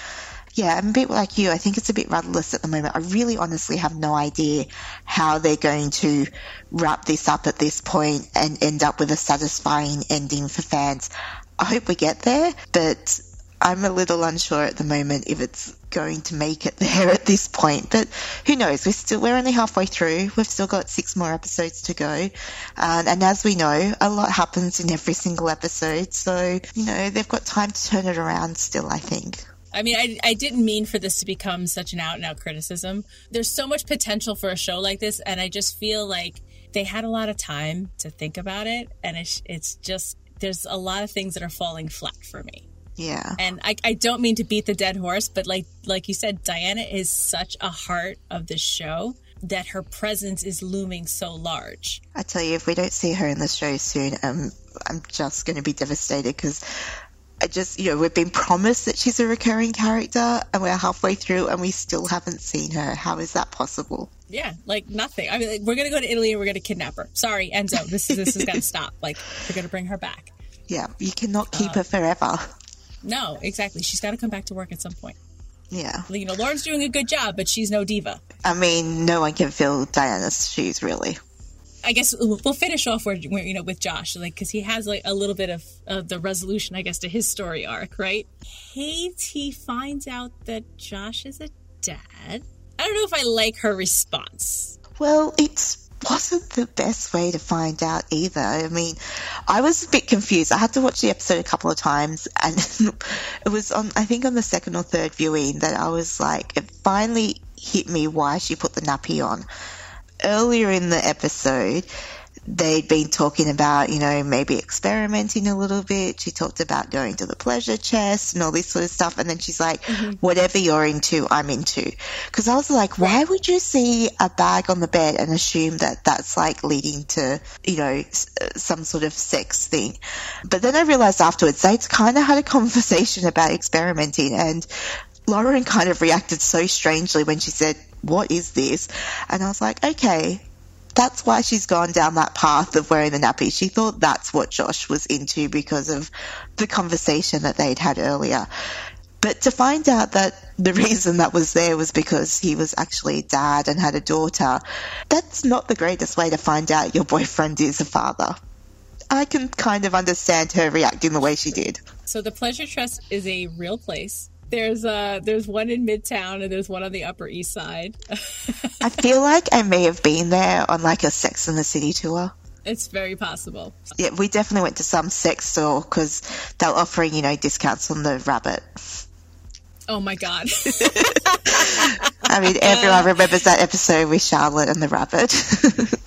yeah, I'm a bit like you. I think it's a bit rudderless at the moment. I really honestly have no idea how they're going to wrap this up at this point and end up with a satisfying ending for fans. I hope we get there, but I'm a little unsure at the moment if it's going to make it there at this point. But who knows? We're still we're only halfway through. We've still got six more episodes to go, um, and as we know, a lot happens in every single episode. So you know they've got time to turn it around. Still, I think. I mean, I, I didn't mean for this to become such an out and out criticism. There's so much potential for a show like this, and I just feel like they had a lot of time to think about it, and it's, it's just, there's a lot of things that are falling flat for me. Yeah. And I, I don't mean to beat the dead horse, but like like you said, Diana is such a heart of the show that her presence is looming so large. I tell you, if we don't see her in the show soon, um, I'm just going to be devastated because I just, you know, we've been promised that she's a recurring character and we're halfway through and we still haven't seen her. How is that possible? Yeah, like nothing. I mean, like, we're going to go to Italy and we're going to kidnap her. Sorry, Enzo, this is, this is going to stop. Like, we're going to bring her back. Yeah, you cannot keep uh, her forever. No, exactly. She's got to come back to work at some point. Yeah. You know, Lauren's doing a good job, but she's no diva. I mean, no one can fill Diana's shoes, really. I guess we'll finish off where, where you know with Josh, like because he has like a little bit of uh, the resolution, I guess, to his story arc, right? Katie finds out that Josh is a dad. I don't know if I like her response. Well, it wasn't the best way to find out either. I mean, I was a bit confused. I had to watch the episode a couple of times, and it was on, I think, on the second or third viewing that I was like, it finally hit me why she put the nappy on earlier in the episode, they'd been talking about, you know, maybe experimenting a little bit. She talked about going to the pleasure chest and all this sort of stuff. And then she's like, mm-hmm. whatever you're into, I'm into. Cause I was like, why would you see a bag on the bed and assume that that's like leading to, you know, some sort of sex thing? But then I realized afterwards they'd kind of had a conversation about experimenting and Lauren kind of reacted so strangely when she said, what is this? And I was like, okay, that's why she's gone down that path of wearing the nappy. She thought that's what Josh was into because of the conversation that they'd had earlier. But to find out that the reason that was there was because he was actually a dad and had a daughter, that's not the greatest way to find out your boyfriend is a father. I can kind of understand her reacting the way she did. So the Pleasure Chest is a real place. There's uh there's one in Midtown and there's one on the Upper East Side. I feel like I may have been there on like a Sex in the City tour. it's very possible. Yeah, we definitely went to some sex store because they were offering, you know, discounts on the rabbit. Oh my god. I mean, everyone remembers that episode with Charlotte and the rabbit.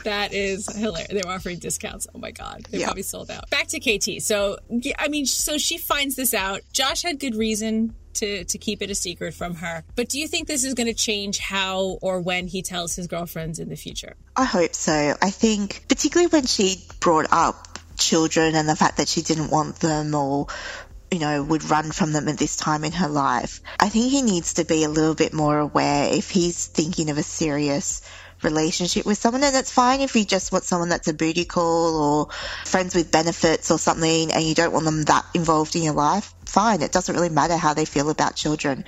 That is hilarious. They were offering discounts. Oh my god, they Yeah. probably sold out. Back to KT. So I mean, so she finds this out. Josh had good reason to to keep it a secret from her. But do you think this is going to change how or when he tells his girlfriends in the future? I hope so. I think, particularly when she brought up children and the fact that she didn't want them or, you know, would run from them at this time in her life, I think he needs to be a little bit more aware if he's thinking of a serious relationship with someone. And it's fine if you just want someone that's a booty call or friends with benefits or something and you don't want them that involved in your life. Fine. It doesn't really matter how they feel about children.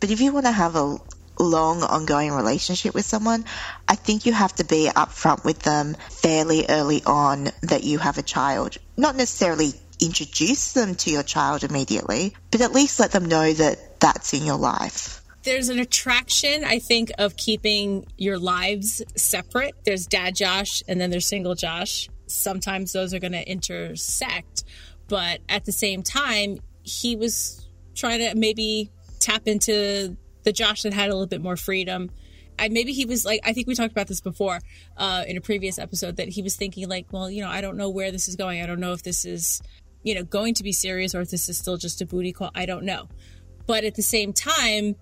But if you want to have a long ongoing relationship with someone, I think you have to be upfront with them fairly early on that you have a child. Not necessarily introduce them to your child immediately, but at least let them know that that's in your life. There's an attraction, I think, of keeping your lives separate. There's dad Josh and then there's single Josh. Sometimes those are going to intersect, but at the same time, he was trying to maybe tap into the Josh that had a little bit more freedom. And maybe he was like, I think we talked about this before uh, in a previous episode that he was thinking, like, well, you know, I don't know where this is going. I don't know if this is, you know, going to be serious or if this is still just a booty call. I don't know. But at the same time,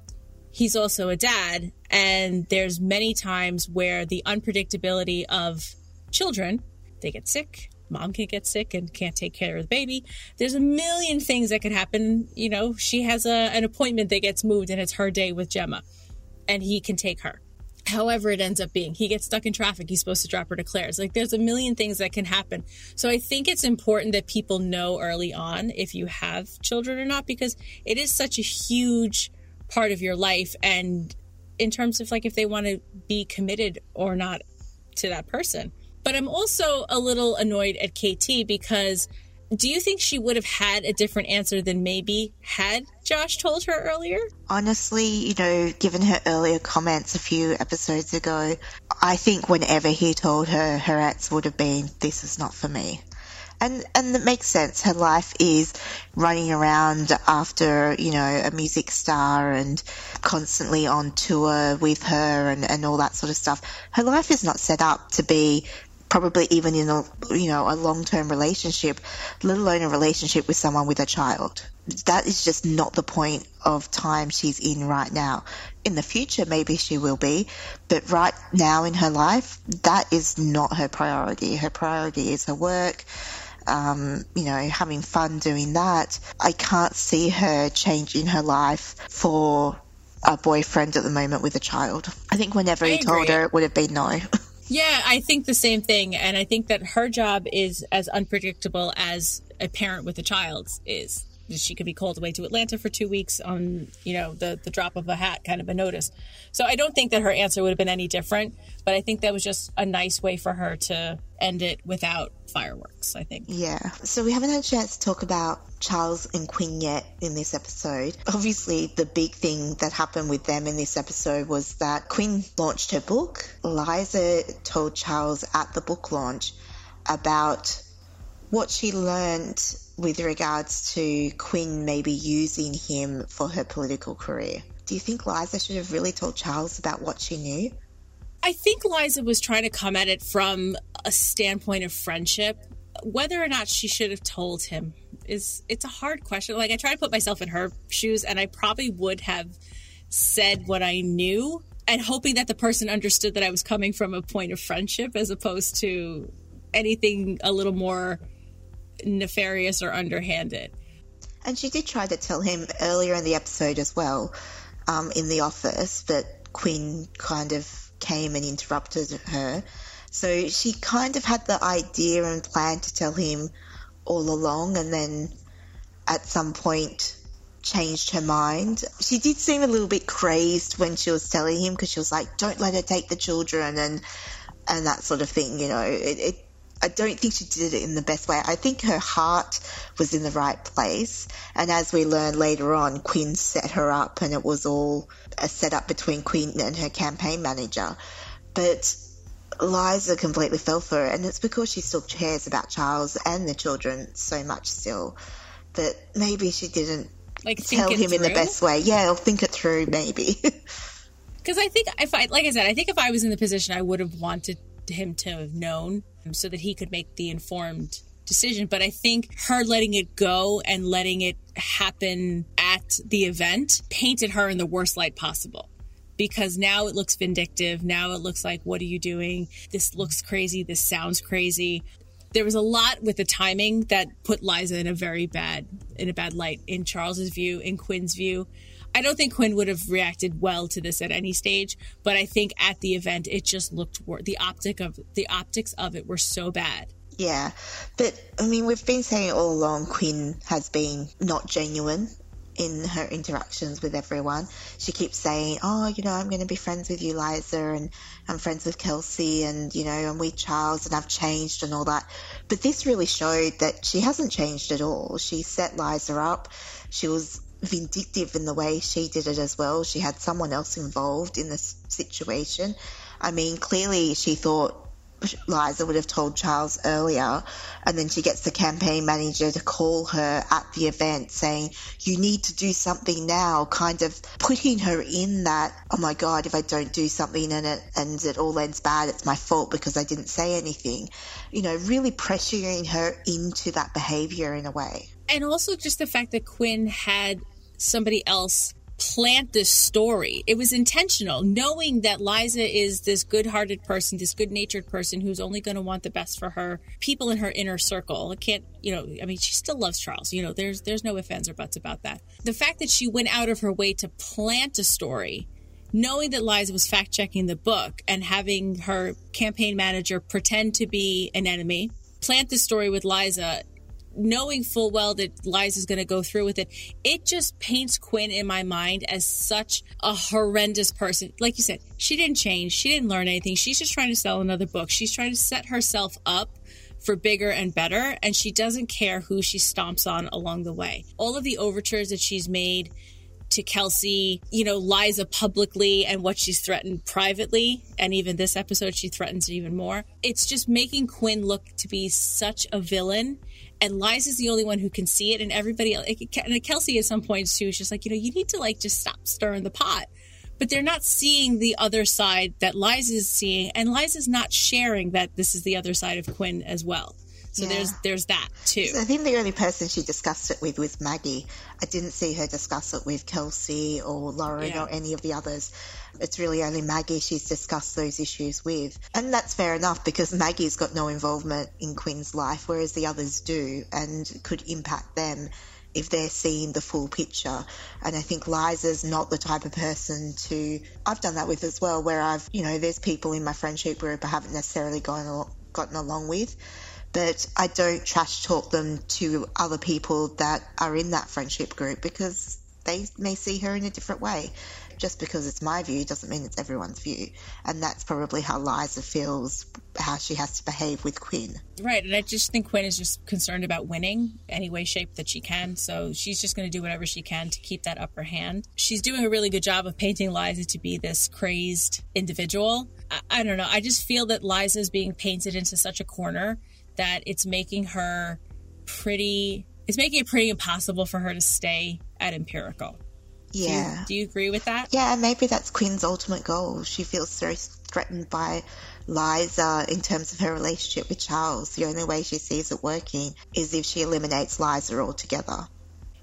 he's also a dad and there's many times where the unpredictability of children they get sick mom can get sick and can't take care of the baby. There's a million things that could happen. You know she has a, an appointment that gets moved and it's her day with gemma and he can take her. However it ends up being he gets stuck in traffic. He's supposed to drop her to claire's. Like there's a million things that can happen. So i think it's important that people know early on if you have children or not because it is such a huge part of your life. And in terms of like if they want to be committed or not to that person but i'm also a little annoyed at kt because do you think she would have had a different answer than maybe had josh told her earlier Honestly, you know, given her earlier comments a few episodes ago, I think whenever he told her, her answer would have been, this is not for me. And, and it makes sense. Her life is running around after, you know, a music star and constantly on tour with her and, and all that sort of stuff. Her life is not set up to be probably even in a, you know, a long-term relationship, let alone a relationship with someone with a child. That is just not the point of time she's in right now. In the future, maybe she will be, but right now in her life, that is not her priority. Her priority is her work, um, you know, having fun doing that. I can't see her changing her life for a boyfriend at the moment with a child. I think whenever I he told her, it would have been no. Yeah, I think the same thing. And I think that her job is as unpredictable as a parent with a child is. She could be called away to Atlanta for two weeks on, you know, the, the drop of a hat kind of a notice. So I don't think that her answer would have been any different, but I think that was just a nice way for her to end it without fireworks, I think. Yeah. So we haven't had a chance to talk about Charles and Quinn yet in this episode. Obviously, the big thing that happened with them in this episode was that Quinn launched her book. Liza told Charles at the book launch about what she learned with regards to Quinn maybe using him for her political career. Do you think Liza should have really told Charles about what she knew? I think Liza was trying to come at it from a standpoint of friendship. Whether or not she should have told him is it's a hard question. Like I try to put myself in her shoes and I probably would have said what I knew and hoping that the person understood that I was coming from a point of friendship as opposed to anything a little more nefarious or underhanded. And she did try to tell him earlier in the episode as well, um, in the office, but Quinn kind of came and interrupted her. So she kind of had the idea and plan to tell him all along, and then at some point changed her mind. She did seem a little bit crazed when she was telling him because she was like, "Don't let her take the children," and and that sort of thing. You know, it, it I don't think she did it in the best way. I think her heart was in the right place. And as we learn later on, Quinn set her up and it was all a setup between Quinn and her campaign manager. But Liza completely fell for it. And it's because she still cares about Charles and the children so much still that maybe she didn't Like tell him it in the best way. Yeah, I'll think it through maybe. Because I think if I, like I said, I think if I was in the position, I would have wanted him to have known so that he could make the informed decision. But I think her letting it go and letting it happen at the event painted her in the worst light possible. Because now it looks vindictive. Now it looks like, what are you doing? This looks crazy. This sounds crazy. There was a lot with the timing that put Liza in a very bad, in a bad light in Charles's view, in Quinn's view. I don't think Quinn would have reacted well to this at any stage, but I think at the event it just looked wor- the optic of the optics of it were so bad. Yeah, but I mean, we've been saying all along Quinn has been not genuine in her interactions with everyone. She keeps saying, "Oh, you know, I'm going to be friends with you, Liza, and I'm friends with Kelsey, and you know, I'm with Charles, and I've changed and all that." But this really showed that she hasn't changed at all. She set Liza up. She was vindictive in the way she did it as well. She had someone else involved in this situation. I mean, clearly she thought Liza would have told Charles earlier, and then she gets the campaign manager to call her at the event saying, You need to do something now, kind of putting her in that, oh my God, if I don't do something and it, and it all ends bad, it's my fault because I didn't say anything. You know, really pressuring her into that behavior in a way. And also just the fact that Quinn had somebody else plant this story. It was intentional, knowing that Liza is this good hearted person, this good natured person who's only going to want the best for her people in her inner circle. It can't, you know, I mean, she still loves Charles. You know, there's there's no ifs, ands, or buts about that. The fact that she went out of her way to plant a story, knowing that Liza was fact checking the book and having her campaign manager pretend to be an enemy, plant the story with Liza knowing full well that Liza's going to go through with it, it just paints Quinn in my mind as such a horrendous person. Like you said, she didn't change. She didn't learn anything. She's just trying to sell another book. She's trying to set herself up for bigger and better, and she doesn't care who she stomps on along the way. All of the overtures that she's made to Kelsey, you know, Liza publicly and what she's threatened privately. And even this episode, she threatens even more. It's just making Quinn look to be such a villain. And Liza Liza's the only one who can see it. And everybody and Kelsey at some points too, is just like, you know, you need to like just stop stirring the pot. But they're not seeing the other side that Liza Liza's seeing. And Liza's not sharing that this is the other side of Quinn as well. So Yeah. there's there's that too. I think the only person she discussed it with was Maggie. I didn't see her discuss it with Kelsey or Lauren Yeah. or any of the others. It's really only Maggie she's discussed those issues with. And that's fair enough because Maggie's got no involvement in Quinn's life, whereas the others do and could impact them if they're seeing the full picture. And I think Liza's not the type of person to, I've done that with as well, where I've, you know, there's people in my friendship group I haven't necessarily gone, gotten along with but I don't trash talk them to other people that are in that friendship group because they may see her in a different way. Just because it's my view doesn't mean it's everyone's view. And that's probably how Liza feels, how she has to behave with Quinn. Right, and I just think Quinn is just concerned about winning any way, shape that she can. So she's just going to do whatever she can to keep that upper hand. She's doing a really good job of painting Liza to be this crazed individual. I, I don't know. I just feel that Liza is being painted into such a corner that it's making her pretty. It's making it pretty impossible for her to stay at Empirical. Do you- Yeah. do you agree with that? Yeah, maybe that's Quinn's ultimate goal. She feels so threatened by Liza in terms of her relationship with Charles. The only way she sees it working is if she eliminates Liza altogether.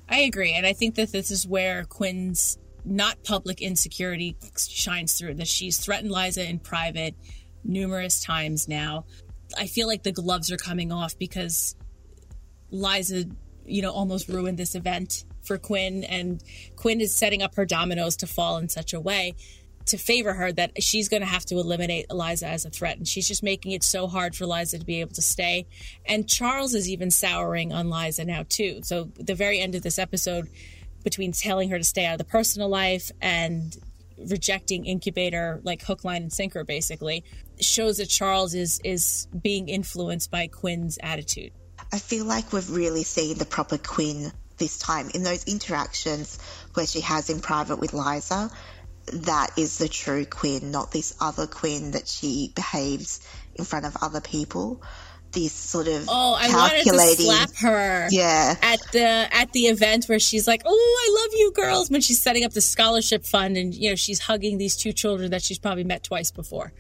I agree, and I think that this is where Quinn's not public insecurity shines through. That she's threatened Liza in private numerous times now. I feel like the gloves are coming off because Liza, you know, almost ruined this event for Quinn, and Quinn is setting up her dominoes to fall in such a way to favor her that she's going to have to eliminate Eliza as a threat. And she's just making it so hard for Liza to be able to stay. And Charles is even souring on Liza now, too. So, the very end of this episode, between telling her to stay out of the personal life and rejecting incubator like hook, line, and sinker, basically, shows that Charles is is being influenced by Quinn's attitude. I feel like we've really seen the proper Quinn this time in those interactions where she has in private with Liza. That is the true Quinn, not this other Quinn that she behaves in front of other people. This sort of oh, I wanted to slap her. Yeah, at the at the event where she's like, "Oh, I love you, girls," when she's setting up the scholarship fund, and you know she's hugging these two children that she's probably met twice before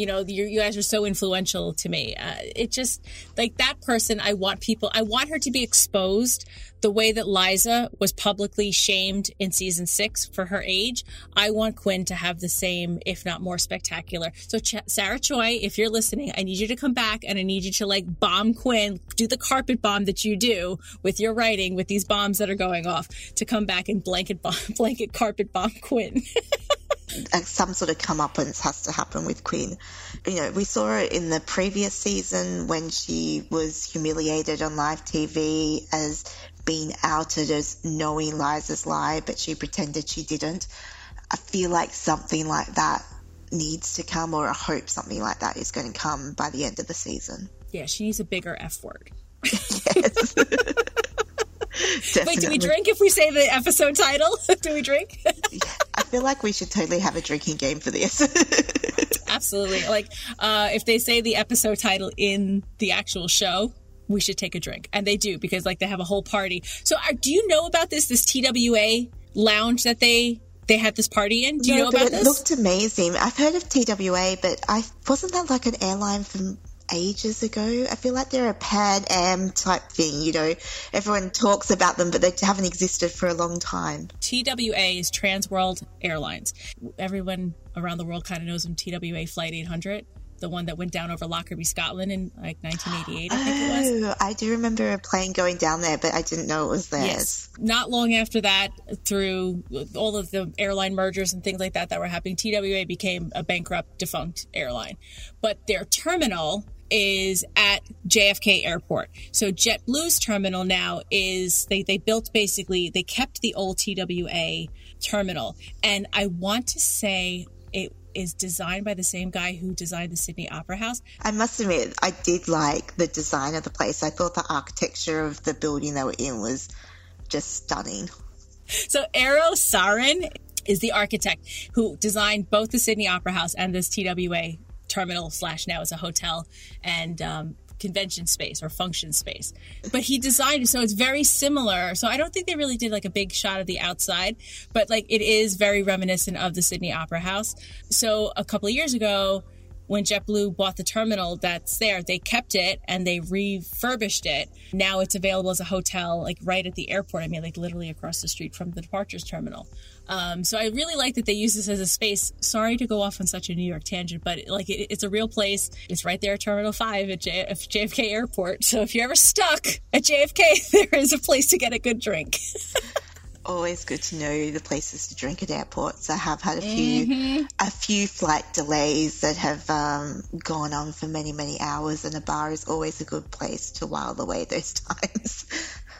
you know you, you guys are so influential to me. Uh, it just like that person i want people i want her to be exposed the way that liza was publicly shamed in season six for her age. I want quinn to have the same if not more spectacular. So Ch- sarah choi if you're listening i need you to come back and i need you to like bomb quinn do the carpet bomb that you do with your writing with these bombs that are going off to come back and blanket bomb blanket carpet bomb quinn some sort of comeuppance has to happen with Quinn. You know, we saw it in the previous season when she was humiliated on live TV as being outed as knowing Liza's lie, but she pretended she didn't. I feel like something like that needs to come, or I hope something like that is going to come by the end of the season. Yeah, she needs a bigger F word. yes. Wait, do we drink if we say the episode title? do we drink? I feel like we should totally have a drinking game for this. Absolutely. Like, uh, if they say the episode title in the actual show, we should take a drink. And they do because, like, they have a whole party. So, uh, do you know about this, this TWA lounge that they they had this party in. Do you no, know about it this? It looked amazing. I've heard of TWA, but I wasn't that like an airline from ages ago. I feel like they're a Pan Am type thing, you know. Everyone talks about them, but they haven't existed for a long time. TWA is Trans World Airlines. Everyone around the world kind of knows them TWA Flight 800 the one that went down over Lockerbie, Scotland in like 1988, I think oh, it was. Oh, I do remember a plane going down there, but I didn't know it was theirs. Yes. Not long after that, through all of the airline mergers and things like that that were happening, TWA became a bankrupt, defunct airline. But their terminal is at JFK Airport. So JetBlue's terminal now is they they built basically they kept the old TWA terminal, and I want to say it is designed by the same guy who designed the Sydney Opera House. I must admit, I did like the design of the place. I thought the architecture of the building they were in was just stunning. So Eero Saarinen is the architect who designed both the Sydney Opera House and this TWA terminal slash now is a hotel and um, convention space or function space. But he designed it so it's very similar. So I don't think they really did like a big shot of the outside, but like it is very reminiscent of the Sydney Opera House. So a couple of years ago, when JetBlue bought the terminal that's there, they kept it and they refurbished it. Now it's available as a hotel, like right at the airport. I mean, like literally across the street from the departures terminal. Um, so I really like that they use this as a space. Sorry to go off on such a New York tangent, but like it, it's a real place. It's right there at Terminal Five at J- JFK Airport. So if you're ever stuck at JFK, there is a place to get a good drink. always good to know the places to drink at airports. I have had a few mm-hmm. a few flight delays that have um, gone on for many many hours, and a bar is always a good place to while away those times.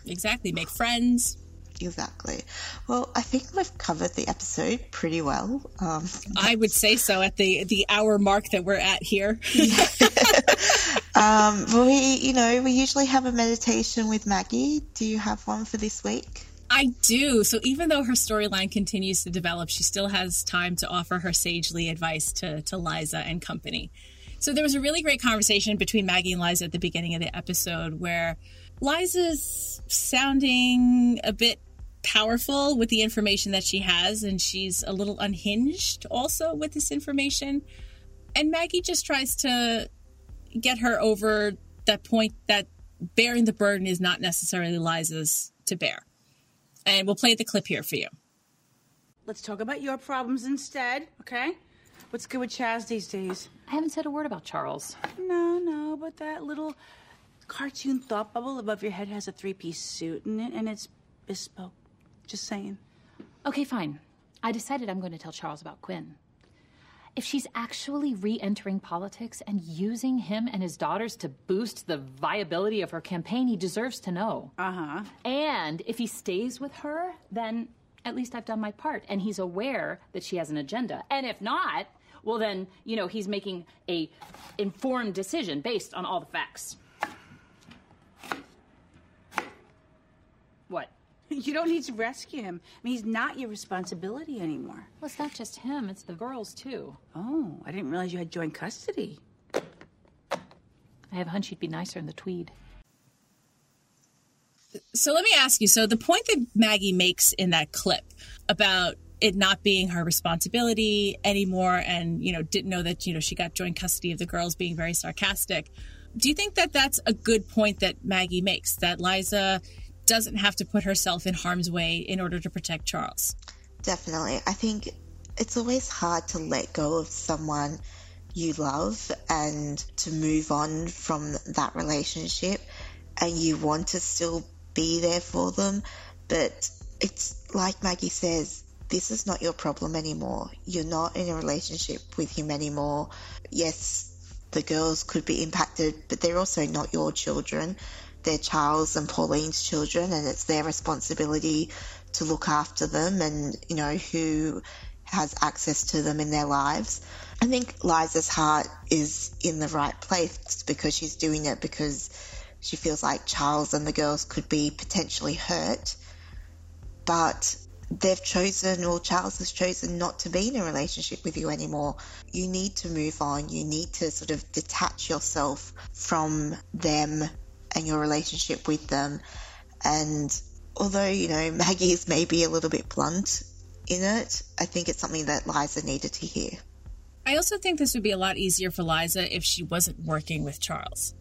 Exactly, make friends. Exactly. Well, I think we've covered the episode pretty well. Um, I would say so at the the hour mark that we're at here. um, well, we you know we usually have a meditation with Maggie. Do you have one for this week? I do. So even though her storyline continues to develop, she still has time to offer her sagely advice to, to Liza and company. So there was a really great conversation between Maggie and Liza at the beginning of the episode where Liza's sounding a bit powerful with the information that she has, and she's a little unhinged also with this information. And Maggie just tries to get her over that point that bearing the burden is not necessarily Liza's to bear. And we'll play the clip here for you. Let's talk about your problems instead, okay? What's good with Chaz these days? I haven't said a word about Charles. No, no, but that little cartoon thought bubble above your head has a three piece suit in it, and it's bespoke. Just saying. Okay, fine. I decided I'm going to tell Charles about Quinn. If she's actually re entering politics and using him and his daughters to boost the viability of her campaign, he deserves to know. Uh huh. And if he stays with her, then at least I've done my part. And he's aware that she has an agenda. And if not, well then, you know, he's making a informed decision based on all the facts. What? You don't need to rescue him. I mean, he's not your responsibility anymore. Well, it's not just him, it's the girls too. Oh, I didn't realize you had joint custody. I have a hunch he'd be nicer in the tweed. So let me ask you so the point that Maggie makes in that clip about it not being her responsibility anymore and you know didn't know that you know she got joint custody of the girls being very sarcastic do you think that that's a good point that maggie makes that liza doesn't have to put herself in harm's way in order to protect charles Definitely. I think it's always hard to let go of someone you love and to move on from that relationship and you want to still be there for them. But it's like Maggie says, this is not your problem anymore. You're not in a relationship with him anymore. Yes, the girls could be impacted, but they're also not your children. They're Charles and Pauline's children, and it's their responsibility to look after them and, you know, who has access to them in their lives. I think Liza's heart is in the right place because she's doing it because she feels like Charles and the girls could be potentially hurt. But they've chosen, or Charles has chosen not to be in a relationship with you anymore. You need to move on. You need to sort of detach yourself from them and your relationship with them. And although, you know, Maggie is maybe a little bit blunt in it, I think it's something that Liza needed to hear. I also think this would be a lot easier for Liza if she wasn't working with Charles.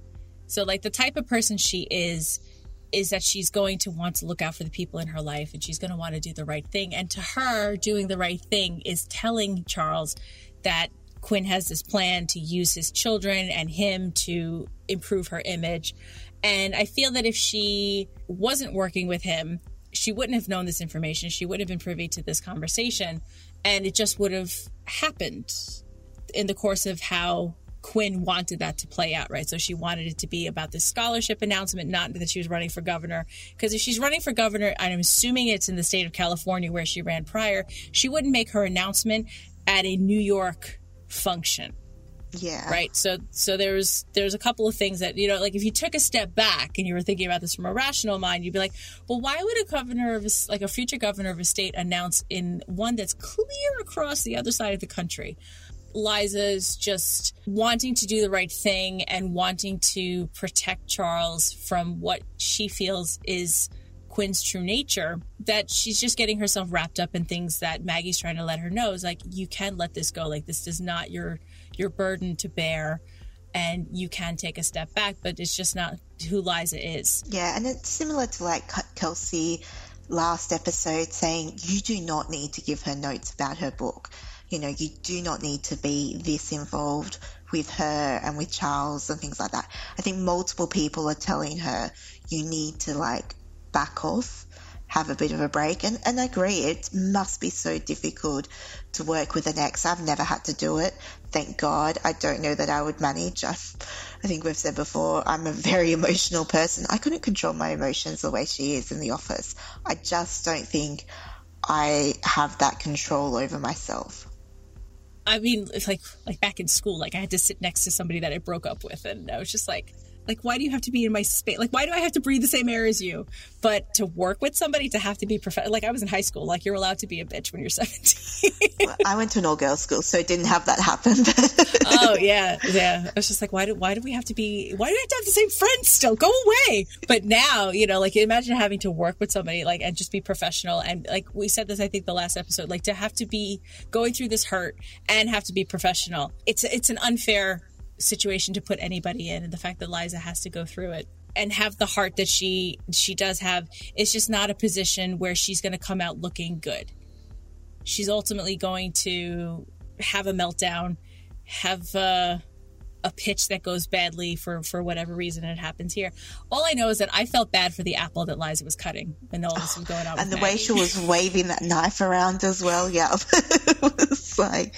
So, like, the type of person she is, is that she's going to want to look out for the people in her life and she's going to want to do the right thing. And to her, doing the right thing is telling Charles that Quinn has this plan to use his children and him to improve her image. And I feel that if she wasn't working with him, she wouldn't have known this information. She wouldn't have been privy to this conversation. And it just would have happened in the course of how Quinn wanted that to play out, right? So she wanted it to be about this scholarship announcement, not that she was running for governor. Because if she's running for governor, I'm assuming it's in the state of California where she ran prior, she wouldn't make her announcement at a New York function. Yeah. Right. So so there's there's a couple of things that, you know, like if you took a step back and you were thinking about this from a rational mind, you'd be like, well, why would a governor of a, like a future governor of a state announce in one that's clear across the other side of the country? Liza's just wanting to do the right thing and wanting to protect Charles from what she feels is Quinn's true nature, that she's just getting herself wrapped up in things that Maggie's trying to let her know is like, you can let this go. Like, this is not your your burden to bear and you can take a step back, but it's just not who Liza is. Yeah, and it's similar to like Kelsey last episode saying you do not need to give her notes about her book. You know, you do not need to be this involved with her and with Charles and things like that. I think multiple people are telling her you need to like back off, have a bit of a break. And, and I agree, it must be so difficult to work with an ex. I've never had to do it. Thank God. I don't know that I would manage. I've, I think we've said before, I'm a very emotional person. I couldn't control my emotions the way she is in the office. I just don't think I have that control over myself. I mean, it's like like back in school, like I had to sit next to somebody that I broke up with, and I was just like, like, why do you have to be in my space? Like, why do I have to breathe the same air as you? But to work with somebody, to have to be professional, like I was in high school, like you're allowed to be a bitch when you're 17. well, I went to an all girls school, so it didn't have that happen. oh yeah, yeah. I was just like, why do why do we have to be? Why do we have to have the same friends still? Go away. But now, you know, like imagine having to work with somebody like and just be professional and like we said this, I think the last episode, like to have to be going through this hurt and have to be professional. It's it's an unfair situation to put anybody in and the fact that Liza has to go through it and have the heart that she she does have it's just not a position where she's going to come out looking good. She's ultimately going to have a meltdown have a, a pitch that goes badly for for whatever reason and it happens here all i know is that i felt bad for the apple that liza was cutting when all this was going on and the Maggie. way she was waving that knife around as well yeah it was like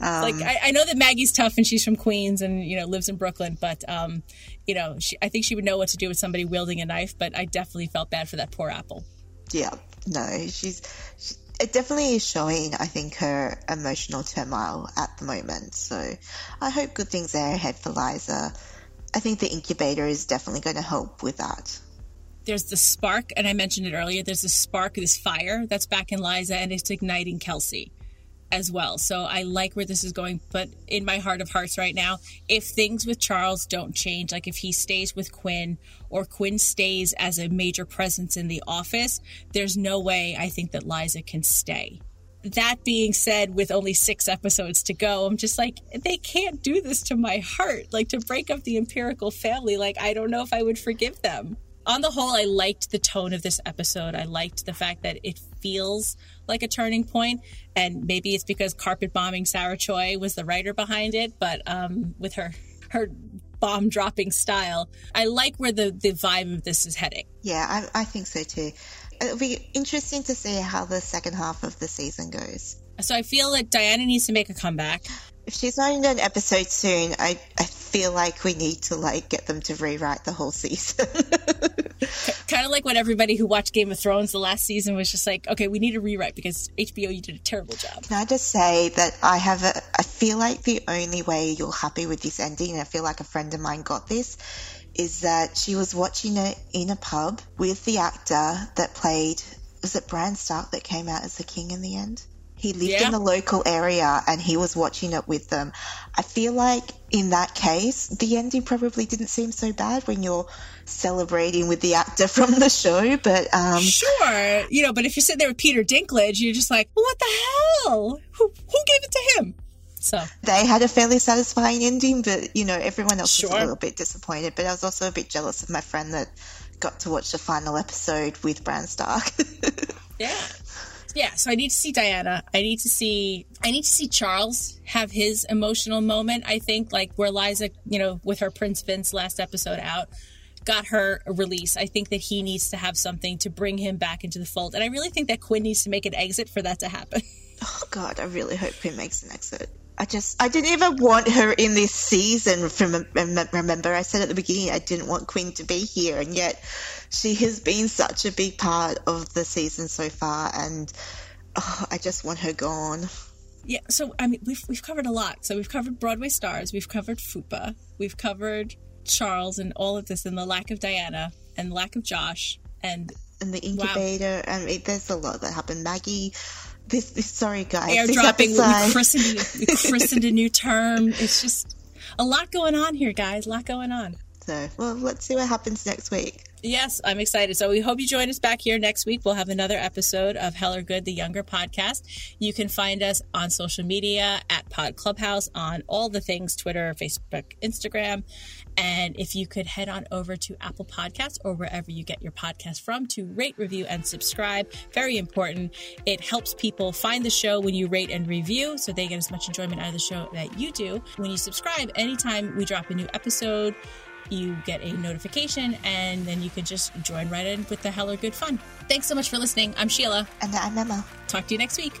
um, like I, I, know that Maggie's tough and she's from Queens and you know lives in Brooklyn, but um, you know she, I think she would know what to do with somebody wielding a knife. But I definitely felt bad for that poor apple. Yeah, No, she's. She, it definitely is showing, I think, her emotional turmoil at the moment. So I hope good things are ahead for Liza. I think the incubator is definitely going to help with that. There's the spark, and I mentioned it earlier. There's this spark, this fire that's back in Liza, and it's igniting Kelsey as well. So I like where this is going, but in my heart of hearts right now, if things with Charles don't change, like if he stays with Quinn or Quinn stays as a major presence in the office, there's no way I think that Liza can stay. That being said, with only six episodes to go, I'm just like, they can't do this to my heart. Like to break up the empirical family, like, I don't know if I would forgive them on the whole, I liked the tone of this episode. I liked the fact that it feels like a turning point, and maybe it's because carpet bombing Sarah Choi was the writer behind it, but um, with her her bomb dropping style, I like where the the vibe of this is heading. Yeah, I, I think so too. It'll be interesting to see how the second half of the season goes. So I feel like Diana needs to make a comeback if she's not in an episode soon, I, I feel like we need to like get them to rewrite the whole season. kind of like when everybody who watched Game of Thrones the last season was just like, okay, we need a rewrite because HBO, you did a terrible job. Can I just say that I have a, I feel like the only way you're happy with this ending, and I feel like a friend of mine got this, is that she was watching it in a pub with the actor that played, was it Bran Stark that came out as the king in the end? He lived yeah. in the local area and he was watching it with them. I feel like in that case, the ending probably didn't seem so bad when you're celebrating with the actor from the show. But um, sure, you know. But if you're sitting there with Peter Dinklage, you're just like, what the hell? Who who gave it to him? So they had a fairly satisfying ending, but you know everyone else sure. was a little bit disappointed. But I was also a bit jealous of my friend that got to watch the final episode with Bran Stark. yeah yeah so i need to see diana. I need to see i need to see charles have his emotional moment i think like where liza you know with her prince vince last episode out got her a release. I think that he needs to have something to bring him back into the fold. And i really think that quinn needs to make an exit for that to happen. Oh god i really hope quinn makes an exit I just, I didn't even want her in this season. From remember, I said at the beginning I didn't want Quinn to be here, and yet she has been such a big part of the season so far, and oh, I just want her gone. Yeah, so I mean, we've we've covered a lot. So we've covered Broadway stars, we've covered Fupa, we've covered Charles, and all of this, and the lack of Diana, and the lack of Josh, and and the incubator. Wow. I mean, there's a lot that happened. Maggie this, this sorry guys. Airdropping. We christened, we christened a new term. It's just a lot going on here, guys. A lot going on. So, well, let's see what happens next week. Yes, I'm excited. So we hope you join us back here next week. We'll have another episode of Hell or Good, the Younger podcast. You can find us on social media at Pod Clubhouse on all the things Twitter, Facebook, Instagram. And if you could head on over to Apple Podcasts or wherever you get your podcast from to rate, review, and subscribe. Very important. It helps people find the show when you rate and review so they get as much enjoyment out of the show that you do. When you subscribe, anytime we drop a new episode, you get a notification and then you can just join right in with the hell or good fun. Thanks so much for listening. I'm Sheila. And I'm Emma. Talk to you next week.